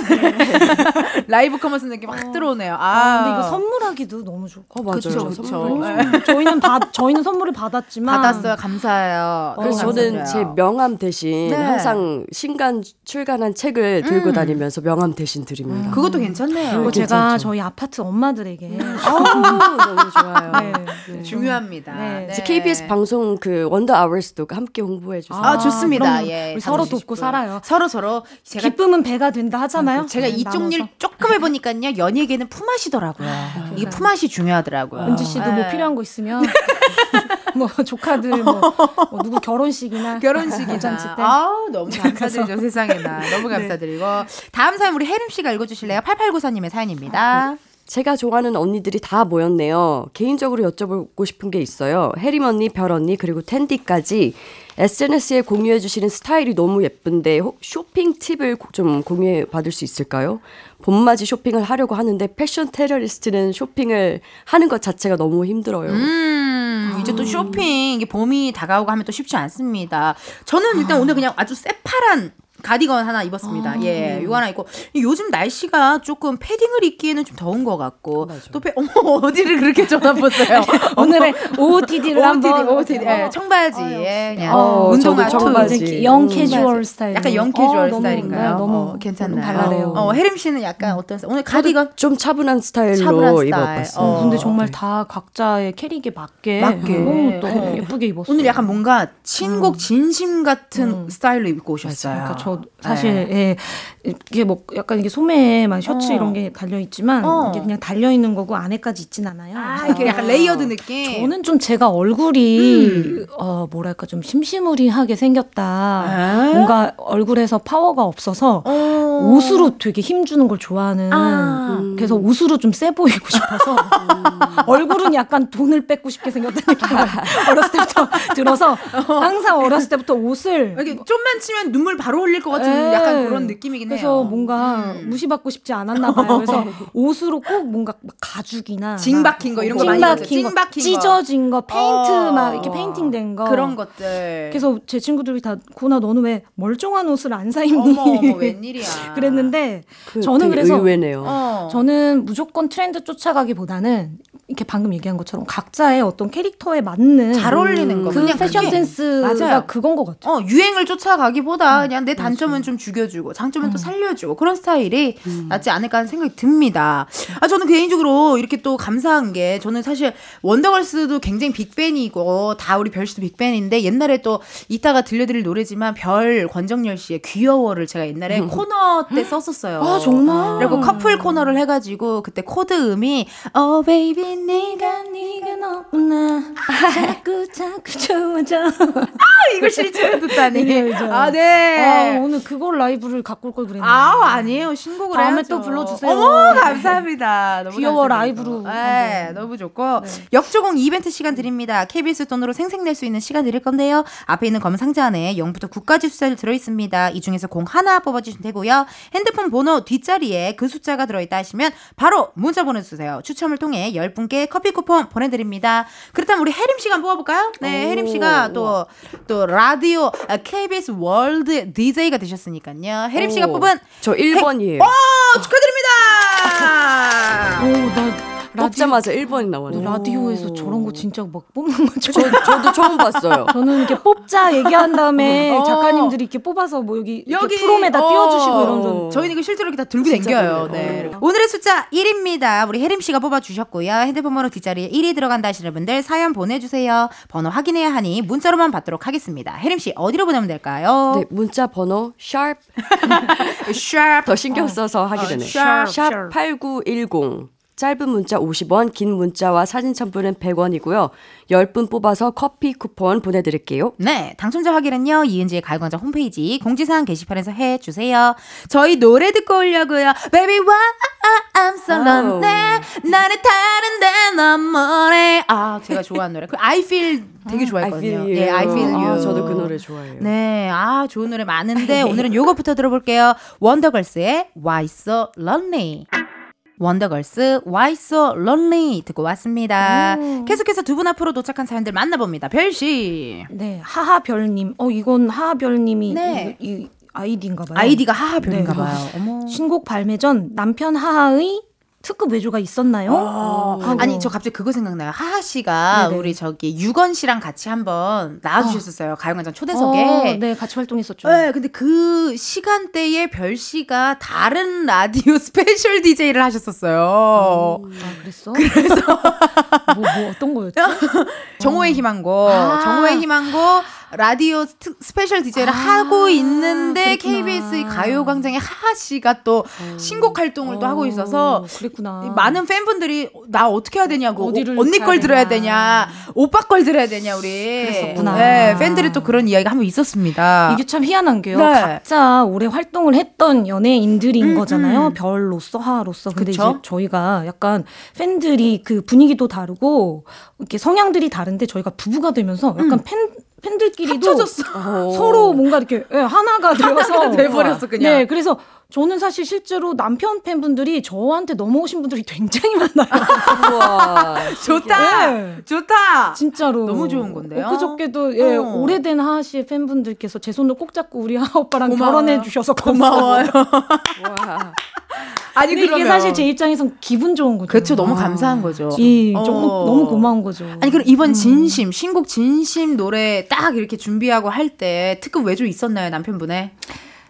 라이브 커머스 느낌 확 들어오네요. 아, 아, 근데 이거 선물하기도 너무 좋고. 어, 맞아요. 그쵸, 그쵸. 선물. 네. 저희는 받 저희는 선물을 받았지만 받았어요. 감사해요. 그래서 너무 저는. 제 명함 대신 네. 항상 신간 출간한 책을 들고 음. 다니면서 명함 대신 드립니다. 그것도 괜찮네요. 이거 제가 괜찮죠. 저희 아파트 엄마들에게 아, 너무 좋아요. 네. 네. 중요합니다. 네. 이제 KBS 방송 그 원더 아워스도 함께 홍보해 주세요. 아, 좋습니다. 예, 우리 서로 돕고 싶고요. 살아요. 서로 서로 제가 기쁨은 배가 된다 하잖아요. 제가 네, 이쪽 나눠서. 일 조금 해보니까요 연예계는 품앗이더라고요. 이게 품앗이 중요하더라고요. 은지 씨도 뭐 네. 필요한 거 있으면 뭐 조카들 뭐, 뭐 누구 결혼식이나 결혼식이나 잔치 때 아 너무 감사드리죠 세상에나 너무 감사드리고 다음 사연 우리 혜림 씨가 읽어주실래요? 8894님의 사연입니다. 제가 좋아하는 언니들이 다 모였네요. 개인적으로 여쭤보고 싶은 게 있어요. 혜림 언니, 별 언니, 그리고 텐디까지 SNS에 공유해 주시는 스타일이 너무 예쁜데 혹 쇼핑 팁을 고- 좀 공유해 받을 수 있을까요? 봄맞이 쇼핑을 하려고 하는데 패션 테러리스트는 쇼핑을 하는 것 자체가 너무 힘들어요. 음, 이제 또 쇼핑, 이게 봄이 다가오고 하면 또 쉽지 않습니다. 저는 일단 오늘 그냥 아주 새파란 가디건 하나 입었습니다. 예, 이거 하나 입고 요즘 날씨가 조금 패딩을 입기에는 좀 더운 것 같고 또 패, 어머 어디를 그렇게 쳐다보세요? 오늘의 OOTD를 한번 OOTD, 예, 청바지에 그냥 어, 운동화. 청바지. young 음. 캐주얼 스타일. 약간 young 캐주얼 스타일인가요? 너무 어, 괜찮나요? 발랄해요. 어, 혜림 씨는 약간 어떤 스타일? 오늘 가디건 좀 차분한 스타일로 차분한 스타일. 입어봤어요. 어. 근데 정말 다 각자의 캐릭에 맞게, 맞게. 너무 너무 어. 예쁘게 입었어요. 오늘 약간 뭔가 친곡 진심 같은 스타일로 입고 오셨어요. 그러니까 저 사실 네. 예, 이게 뭐 약간 이게 소매에 막 셔츠 어. 이런 게 달려 있지만 어. 이게 그냥 달려 있는 거고 안에까지 있진 않아요. 아, 이게 약간 layered 느낌. 저는 좀 제가 얼굴이 음. 어 뭐랄까 좀 심심무리하게 생겼다. 아? 뭔가 얼굴에서 파워가 없어서 어. 옷으로 되게 힘 주는 걸 좋아하는. 아. 그래서 옷으로 좀 세 보이고 싶어서 얼굴은 약간 돈을 뺏고 싶게 생겼다는 느낌을 어렸을 때부터 들어서 항상 어렸을 때부터 옷을 이렇게 좀만 치면 눈물 바로 흘릴 것 같은 예. 약간 그런 느낌이긴 그래서 해요. 뭔가 음. 무시받고 싶지 않았나 봐요. 그래서 옷으로 꼭 뭔가 막 가죽이나 징 막 박힌 거 이런 거 많이 찡박힌. 거, 찡 박힌 거. 찢어진 거, 페인트 어. 막 이렇게 페인팅된 거 그런 것들. 그래서 제 친구들이 다 고은아 너는 왜 멀쩡한 옷을 안 사 입니? 어머 어머 웬일이야. 그랬는데 그 저는 그래서 의외네요. 어. 저는 무조건 트렌드 쫓아가기보다는 이렇게 방금 얘기한 것처럼 각자의 어떤 캐릭터에 맞는 잘 어울리는 거. 그 그냥 패션 센스가 맞아요. 그건 것 같아요. 어, 유행을 쫓아가기보다 그냥 내 단점은 좀 죽여주고 장점은 또 살려주고 그런 스타일이 낫지 않을까 하는 생각이 듭니다. 아 저는 개인적으로 이렇게 또 감사한 게 저는 사실 원더걸스도 굉장히 big fan이고 다 우리 별 씨도 big fan인데 옛날에 또 이따가 들려드릴 노래지만 별 권정열 씨의 귀여워를 제가 옛날에 코너 때 썼었어요. 아 정말. 그리고 커플 코너를 해가지고 그때 코드 음이 Oh baby 네가 네가 너무나 자꾸 자꾸 좋아져. 이걸 실제로 듣다니. 네. 아 네. 아, 오늘 그걸 라이브를 갖고 올 걸 그랬는데. 아 아니에요 신곡을 다음에 해야죠. 또 불러주세요. 어머 감사합니다. 너무 귀여워. 라이브로 네. 너무 좋고 역조공 이벤트 시간 드립니다. KBS 돈으로 생생 낼 수 있는 시간 드릴 건데요. 앞에 있는 검은 상자 안에 0부터 9까지 숫자를 들어 있습니다. 이 중에서 공 하나 뽑아주시면 되고요. 핸드폰 번호 뒷자리에 그 숫자가 들어있다 하시면 바로 문자 보내주세요. 추첨을 통해 10분께 커피 쿠폰 보내드립니다. 그렇다면 우리 혜림 씨가 뽑아볼까요? 네, 오, 혜림 씨가 또 또 라디오 아, KBS 월드 DJ 가 되셨으니까요. 혜림 씨가 오, 뽑은 저 1번이에요. 어, 축하드립니다. 오, 나 뽑자마자 1번이 나왔네요. 라디오에서 저런 거 진짜 막 뽑는 거 저, 저, 저도 처음 봤어요. 저는 이렇게 뽑자 얘기한 다음에 어. 작가님들이 이렇게 뽑아서 뭐 여기, 여기 프롬에다 어. 띄워주시고 이런 건 저희는 이거 실제로 이렇게 다 들고 댕겨요. 네. 어. 오늘의 숫자 1입니다. 우리 혜림 씨가 뽑아 주셨고요. 핸드폰 번호 뒷자리에 1이 들어간다 하시는 분들 사연 보내주세요. 번호 확인해야 하니 문자로만 받도록 하겠습니다. 혜림 씨 어디로 보내면 될까요? 네, 문자 번호 sharp 샵. 더 신경 써서 하게 되네요. 샵, 샵 샵. 8910. 짧은 문자 50원, 긴 문자와 사진 첨부는 100원이고요. 10분 뽑아서 커피 쿠폰 보내드릴게요. 네, 당첨자 확인은요. 이은지의 가요광장 홈페이지 공지사항 게시판에서 해주세요. 저희 노래 듣고 오려고요. Baby, why I'm so lonely. 나를 타는데 넌 뭐래. 아, 제가 좋아하는 노래. 그 I Feel 되게 좋아했거든요. I feel you. 예, I Feel You. 아, 저도 그 노래 좋아해요. 네, 아 좋은 노래 많은데 오늘은 요거부터 들어볼게요. 원더걸스의 Why So Lonely. 원더걸스 Why So Lonely 듣고 왔습니다. 계속해서 두 분 앞으로 도착한 사연들 만나봅니다. 별씨. 네 하하별님 어 이건 하하별님이 네. 이, 이 아이디인가 봐요. 아이디가 하하별인가 네. 봐요. 어머. 신곡 발매 전 남편 하하의 특급 외조가 있었나요? 어. 하고. 아니 저 갑자기 그거 생각나요. 하하 씨가 네네. 우리 저기 유건 씨랑 같이 한번 나와주셨었어요. 가요광장 초대석에. 어, 네 같이 활동했었죠. 네, 근데 그 시간대에 별 씨가 다른 라디오 special DJ를 하셨었어요. 아 그랬어? 그래서 뭐, 뭐 어떤 거였죠? 정오의 희망곡, 아. 정오의 희망곡 라디오 스- special DJ를 아, 하고 있는데 그랬구나. KBS 가요광장에 하하 씨가 또 신곡 활동을 또 하고 있어서 어, 그랬구나. 많은 팬분들이 나 어떻게 해야 되냐고 어디를 언니 걸 들어야 되냐. 오빠 걸 들어야 되냐 우리 그랬었구나. 네, 팬들이 또 그런 이야기가 한번 있었습니다 이게 참 희한한 게요. 네. 각자 오래 활동을 했던 연예인들인 음, 거잖아요. 음. 별로서 하하로서. 근데 그쵸? 이제 저희가 약간 팬들이 그 분위기도 다르고 이렇게 성향들이 다른데 저희가 부부가 되면서 약간 팬 팬들끼리도 서로 뭔가 이렇게 예, 하나가 되어서 하나가 돼버렸어, 그냥. 네, 그래서 저는 사실 실제로 남편 팬분들이 저한테 넘어오신 분들이 굉장히 많아요. 우와. 좋다 네. 좋다 진짜로 너무 좋은 건데요? 엊그저께도 예, 어. 오래된 하하 씨의 팬분들께서 제 손을 꼭 잡고 우리 하하 오빠랑 고마워요. 결혼해 주셔서 고마워요 와. 아니 근데 이게 사실 제 입장에선 기분 좋은 거죠. 그렇죠 너무 감사한 거죠 이 어. 조금 너무 고마운 거죠. 아니 그럼 이번 진심 신곡 진심 노래 딱 이렇게 준비하고 할 때 특급 외조 있었나요 남편분의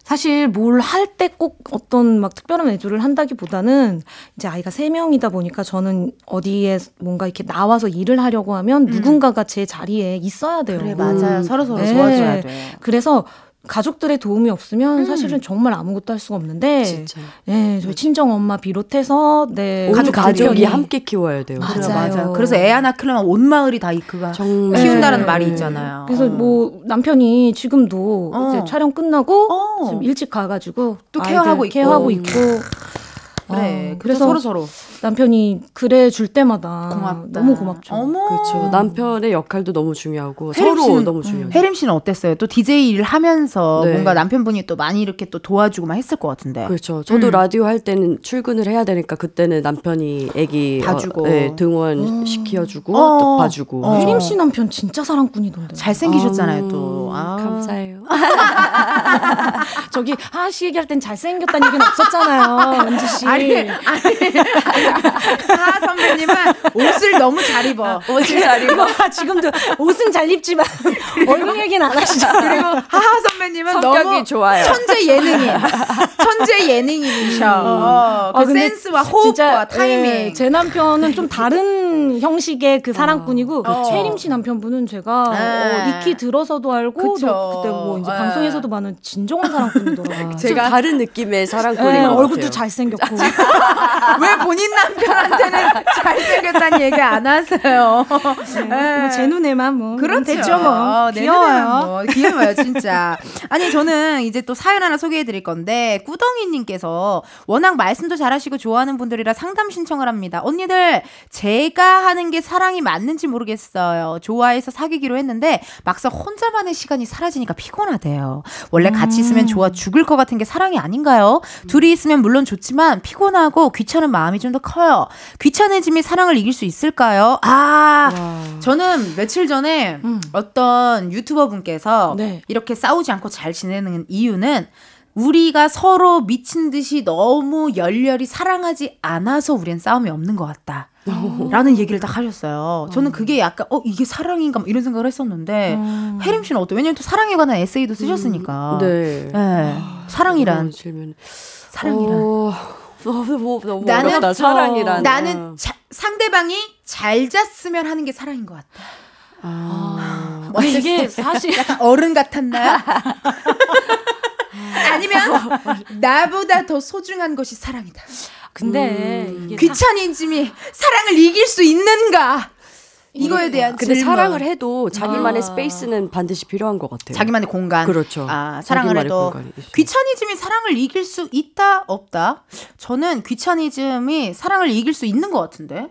사실 뭘 할 때 꼭 어떤 막 특별한 외주를 한다기보다는 이제 아이가 세 명이다 보니까 저는 어디에 뭔가 이렇게 나와서 일을 하려고 하면 누군가가 제 자리에 있어야 돼요. 음. 그래 맞아요 서로 서로 네. 도와줘야 돼 그래서 가족들의 도움이 없으면 음. 사실은 정말 아무것도 할 수가 없는데 진짜. 네, 저희 친정 엄마 비롯해서 네온 가족 가족이 함께 키워야 돼요. 맞아요. 맞아요. 그래서 애 하나 키우려면 온 마을이 다 이크가 정말. 키운다는 네. 말이 있잖아요. 그래서 어. 뭐 남편이 지금도 어. 이제 촬영 끝나고 어. 지금 일찍 가 가지고 또 아이들 케어하고 있고. 케어하고 있고 그래. 어, 그래서 서로 서로 남편이 그래 줄 때마다 고맙다. 너무 고맙죠. 어머. 그렇죠. 남편의 역할도 너무 중요하고 서로 씨는- 너무 중요해요. 혜림 씨는 어땠어요? 또 DJ 일을 하면서 네. 뭔가 남편분이 또 많이 이렇게 또 도와주고만 했을 것 같은데. 그렇죠. 저도 음. 라디오 할 때는 출근을 해야 되니까 그때는 남편이 애기 봐주고. 어, 네, 등원 시켜주고 어. 또 봐주고. 어. 혜림 씨 남편 진짜 사랑꾼이던데. 잘생기셨잖아요, 아우, 또. 아. 감사해요. 저기 하하 씨 얘기할 땐 잘생겼다는 얘기는 없었잖아요, 은지 씨. 아니, 아니. 하하 선배님은 옷을 너무 잘 입어. 옷을 잘 입어. 지금도 옷은 잘 입지만 얼굴 얘기는 안 하시죠. 그리고 하하 선배님은 성격이 너무 좋아요. 천재 예능인. 천재 예능인이셔. 어, 그 아, 센스와 호흡과 타이밍. 예, 제 남편은 좀 다른 형식의 그 사랑꾼이고 어. 혜림 씨 남편분은 제가 네. 어, 익히 들어서도 알고 그때 뭐 이제 네. 방송에서도 많은 진정한 사랑꾼이더라고요. 좀 다른 느낌의 사랑꾼인 예, 것 얼굴도. 잘생겼고 왜 본인 남편한테는 잘생겼다는 얘기 안 하세요? 예. 뭐제 눈에만 뭐 그렇죠. 됐죠 뭐내 귀여워요. 뭐 귀여워요, 진짜. 아니, 저는 이제 또 사연 하나 소개해 드릴 건데, 꾸덩이님께서 워낙 말씀도 잘하시고 좋아하는 분들이라 상담 신청을 합니다. 언니들, 제가 하는 게 사랑이 맞는지 모르겠어요. 좋아해서 사귀기로 했는데, 막상 혼자만의 시간이 사라지니까 피곤하대요. 원래 같이 있으면 좋아 죽을 것 같은 게 사랑이 아닌가요? 둘이 있으면 물론 좋지만, 피곤 하고 귀찮은 마음이 좀 더 커요. 귀찮아짐이 사랑을 이길 수 있을까요? 아, 저는 며칠 전에 음. 어떤 유튜버 분께서 네. 이렇게 싸우지 않고 잘 지내는 이유는 우리가 서로 미친 듯이 너무 열렬히 사랑하지 않아서 우리는 싸움이 없는 것 같다. 라는 얘기를 딱 하셨어요. 저는 그게 약간 어 이게 사랑인가 뭐 이런 생각을 했었는데 음. 혜림 씨는 어때? 왜냐면 또 사랑에 관한 에세이도 쓰셨으니까. 네. 네. 사랑이란 어려운 질문. 사랑이란 어, 너무 너무 나는 어렵다. 사랑이란. 나는 자- 상대방이 잘 잤으면 하는 게 사랑인 것 같아. 아, 아, 이게 사실 약간 어른 같았나요? 아니면 나보다 더 소중한 것이 사랑이다. 근데 음. 귀차니즘이 사랑을 이길 수 있는가? 이거에 대한 근데 질문. 사랑을 해도 자기만의 아. 스페이스는 반드시 필요한 것 같아요. 자기만의 공간. 그렇죠. 아, 사랑을 해도. 귀차니즘이 사랑을 이길 수 있다 없다. 저는 귀차니즘이 사랑을 이길 수 있는 것 같은데.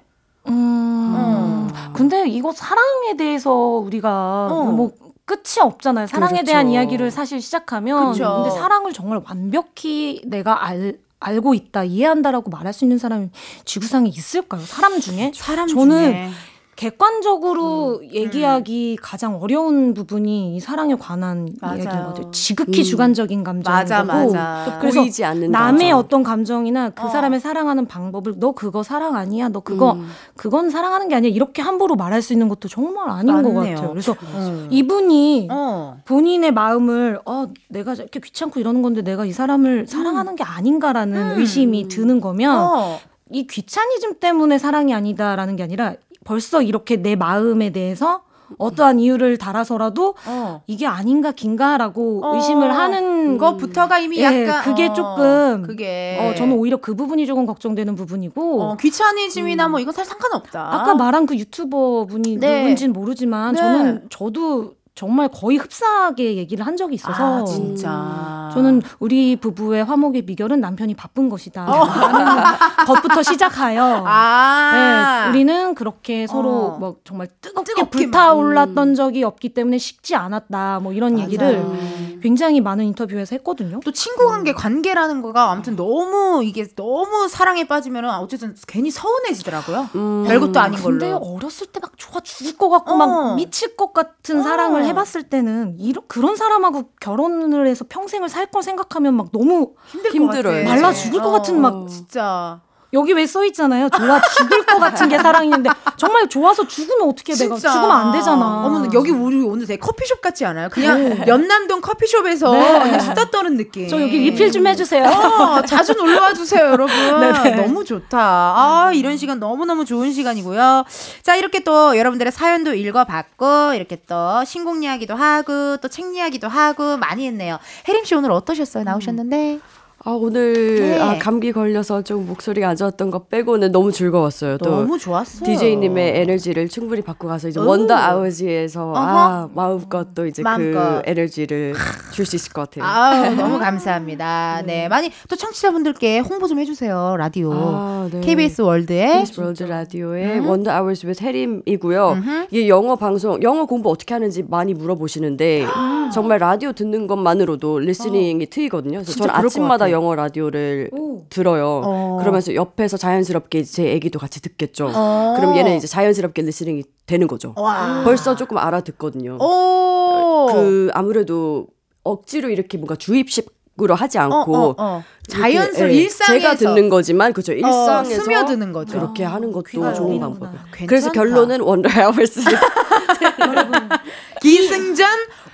음. 근데 이거 사랑에 대해서 우리가 어. 뭐 끝이 없잖아요. 사랑에 그렇죠. 대한 이야기를 사실 시작하면 그쵸. 근데 사랑을 정말 완벽히 내가 알 알고 있다, 이해한다라고 말할 수 있는 사람이 지구상에 있을까요? 사람 중에? 사람 저는 중에 객관적으로 얘기하기 가장 어려운 부분이 이 사랑에 관한 맞아요. 이야기인 것 같아요. 지극히 음. 주관적인 감정인 맞아 맞아. 그래서 보이지 않는 남의 감정. 어떤 감정이나 그 어. 사람의 사랑하는 방법을 너 그거 사랑 아니야 너 그거 음. 그건 사랑하는 게 아니야 이렇게 함부로 말할 수 있는 것도 정말 아닌 것 맞네요. 같아요. 그래서 어. 이분이 어. 본인의 마음을 어 내가 이렇게 귀찮고 이러는 건데 내가 이 사람을 사랑하는 게 아닌가라는 음. 의심이 드는 거면 어. 이 귀차니즘 때문에 사랑이 아니다라는 게 아니라 벌써 이렇게 내 마음에 대해서 어떠한 이유를 달아서라도 어. 이게 아닌가 긴가라고 어. 의심을 하는 거부터가 이미 예, 약간 그게 어, 조금 그게 어, 저는 오히려 그 부분이 조금 걱정되는 부분이고 어, 귀차니즘이나 뭐 이건 사실 상관없다. 아까 말한 그 유튜버 분이 네. 누군지는 모르지만 네. 저는 저도 정말 거의 흡사하게 얘기를 한 적이 있어서 아, 진짜. 저는 우리 부부의 화목의 비결은 남편이 바쁜 것이다. 어. 라는 것부터 시작하여 아. 네, 우리는 그렇게 서로 어. 뭐 정말 뜨겁게, 뜨겁게 불타올랐던 적이 없기 때문에 식지 않았다. 뭐 이런 얘기를 맞아요. 굉장히 많은 인터뷰에서 했거든요. 또 친구 관계 관계라는 거가 아무튼 너무 이게 너무 사랑에 빠지면은 어쨌든 괜히 서운해지더라고요. 음. 별것도 아닌 걸로. 근데 어렸을 때 막 좋아 죽을 것 같고 어. 막 미칠 것 같은 어. 사랑을 해봤을 때는 이런 그런 사람하고 결혼을 해서 평생을 살 걸 생각하면 막 너무 힘들 힘들어요. 말라 죽을 것 같은 막 진짜. 여기 왜 써 있잖아요. 좋아 죽을 것 같은 게 사랑인데 정말 좋아서 죽으면 어떻게 내가. 죽으면 안 되잖아. 어머 여기 우리 오늘 되게 커피숍 같지 않아요? 그냥 연남동 커피숍에서 네. 그냥 수다 떠는 느낌. 저 여기 리필 좀 해주세요. 어, 자주 놀러 와 주세요, 여러분. 네네. 너무 좋다. 아, 이런 시간 너무 너무 좋은 시간이고요. 자, 이렇게 또 여러분들의 사연도 읽어봤고, 이렇게 또 신곡 이야기도 하고, 또 책 이야기도 하고, 많이 했네요. 혜림 씨 오늘 어떠셨어요? 나오셨는데? 아 오늘 네. 아, 감기 걸려서 좀 목소리가 안 좋았던 거 빼고는 너무 즐거웠어요. 또 너무 좋았어요. DJ님의 에너지를 충분히 받고 가서 이제 오. 원더 아워즈에서 아. 마음껏 또 이제 마음껏. 그 에너지를 줄 수 있을 것 같아요. 아우, 너무 감사합니다. 네. 많이 또 청취자분들께 홍보 좀 해주세요. 라디오. 아, 네. KBS 월드에. KBS 월드 라디오의 Wonder Hours with 혜림이고요. 음흠. 이게 영어 방송, 영어 공부 어떻게 하는지 많이 물어보시는데 정말 라디오 듣는 것만으로도 listening이 트이거든요. 그래서 저는 것 아침마다. 영어 라디오를 오. 들어요. 어. 그러면서 옆에서 자연스럽게 제 애기도 같이 듣겠죠. 어. 그럼 얘는 이제 자연스럽게 listening이 되는 거죠. 와. 벌써 조금 알아듣거든요. 오. 그 아무래도 억지로 이렇게 뭔가 주입식 으로 하지 않고 어, 어, 어. 자연스러운 예, 일상에서 제가 듣는 거지만 그죠 어, 일상에서 스며드는 거죠. 그렇게 하는 것도 좋은. 방법이에요. 그래서. 결론은 원더 아워스 기승전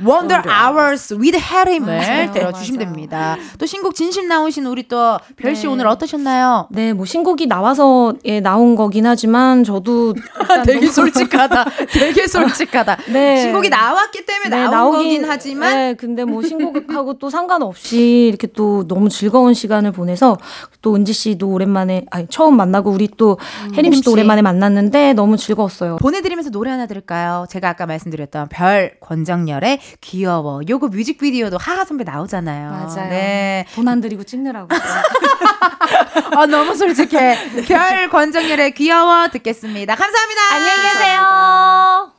Wonder Hours with 해림을 맞아요, 들어주시면 맞아요. 됩니다. 또 신곡 진심 나오신 우리 또 별씨 네. 오늘 어떠셨나요? 네, 뭐 신곡이 나와서 예, 나온 거긴 하지만 저도 되게 솔직하다. 되게 솔직하다. 네. 신곡이 나왔기 때문에 네, 나온 거긴 하지만 네, 근데 뭐 신곡하고 또 상관없이 이렇게 또 너무 즐거운 시간을 보내서 또 은지 씨도 오랜만에 아니 처음 만나고 우리 또 혜림 씨도 씨. 오랜만에 만났는데 너무 즐거웠어요. 보내드리면서 노래 하나 들을까요? 제가 아까 말씀드렸던 별 권정열의 귀여워. 요거 뮤직비디오도 하하 선배 나오잖아요. 네. 돈 안 들이고 찍느라고. 아 너무 솔직해. 별 권정열의 귀여워 듣겠습니다. 감사합니다. 안녕히 계세요.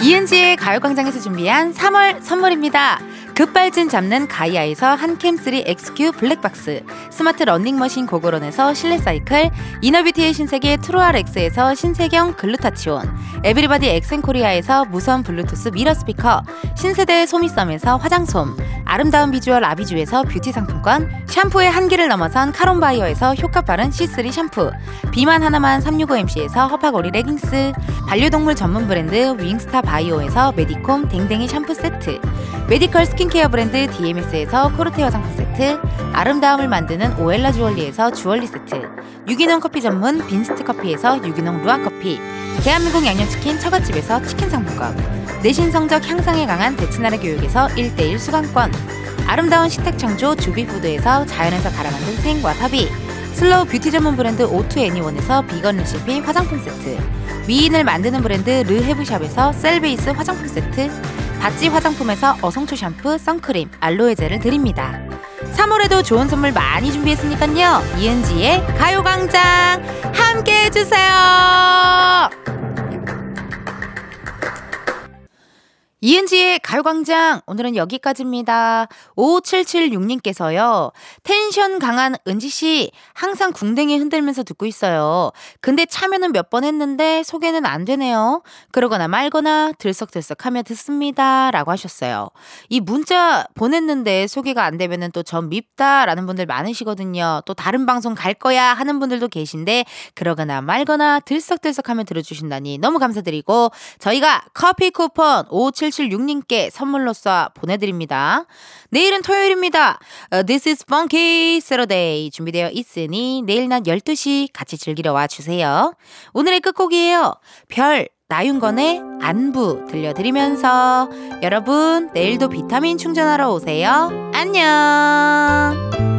이은지의 가요광장에서 준비한 3월 선물입니다. 급발진 잡는 가이아에서 한캠3 XQ 블랙박스 스마트 러닝머신 고고런에서 실내 사이클 inner beauty의 신세계 트루알엑스에서 신세경 글루타치온 에브리바디 엑센코리아에서 무선 블루투스 mirror 스피커 신세대 소미썸에서 화장솜 아름다운 비주얼 아비주에서 뷰티 상품권 샴푸의 한계를 넘어선 카론바이어에서 효과 빠른 C3 샴푸 비만 하나만 365MC에서 허파고리 레깅스 반려동물 전문 브랜드 윙스타 바이오에서 메디콤 댕댕이 샴푸 세트 메디컬 스킨케어 브랜드 DMS에서 코르테 화장품 세트 아름다움을 만드는 오엘라 주얼리에서 주얼리 세트 유기농 커피 전문 빈스트 커피에서 유기농 루아 커피 대한민국 양념치킨 처갓집에서 치킨 상품권 내신 성적 향상에 강한 대치나래 교육에서 1대1 수강권 아름다운 식탁 창조 주비푸드에서 자연에서 갈아 만든 생와사비 slow beauty 전문 브랜드 오투애니원에서 비건 레시피 화장품 세트 미인을 만드는 브랜드 르헤브샵에서 셀베이스 화장품 세트 바찌 화장품에서 어성초 샴푸, 선크림, 알로에 젤을 드립니다. 3월에도 좋은 선물 많이 준비했으니까요. 이은지의 가요광장 함께 해주세요. 이은지의 가요광장 오늘은 여기까지입니다. 5776님께서요. 텐션 강한 은지씨 항상 궁뎅이 흔들면서 듣고 있어요. 근데 참여는 몇 번 했는데 소개는 안 되네요. 그러거나 말거나 들썩들썩 하며 듣습니다. 라고 하셨어요. 이 문자 보냈는데 소개가 안 되면은 또 전 밉다라는 분들 많으시거든요. 또 다른 방송 갈 거야 하는 분들도 계신데 그러거나 말거나 들썩들썩 하며 들어주신다니 너무 감사드리고 저희가 커피 쿠폰 5776님께 선물로 쏴 보내드립니다. 내일은 토요일입니다. 어, This is Funky Saturday 준비되어 있으니 내일 낮 12시 같이 즐기러 와주세요. 오늘의 끝곡이에요. 별 나윤건의 안부 들려드리면서 여러분 내일도 비타민 충전하러 오세요. 안녕.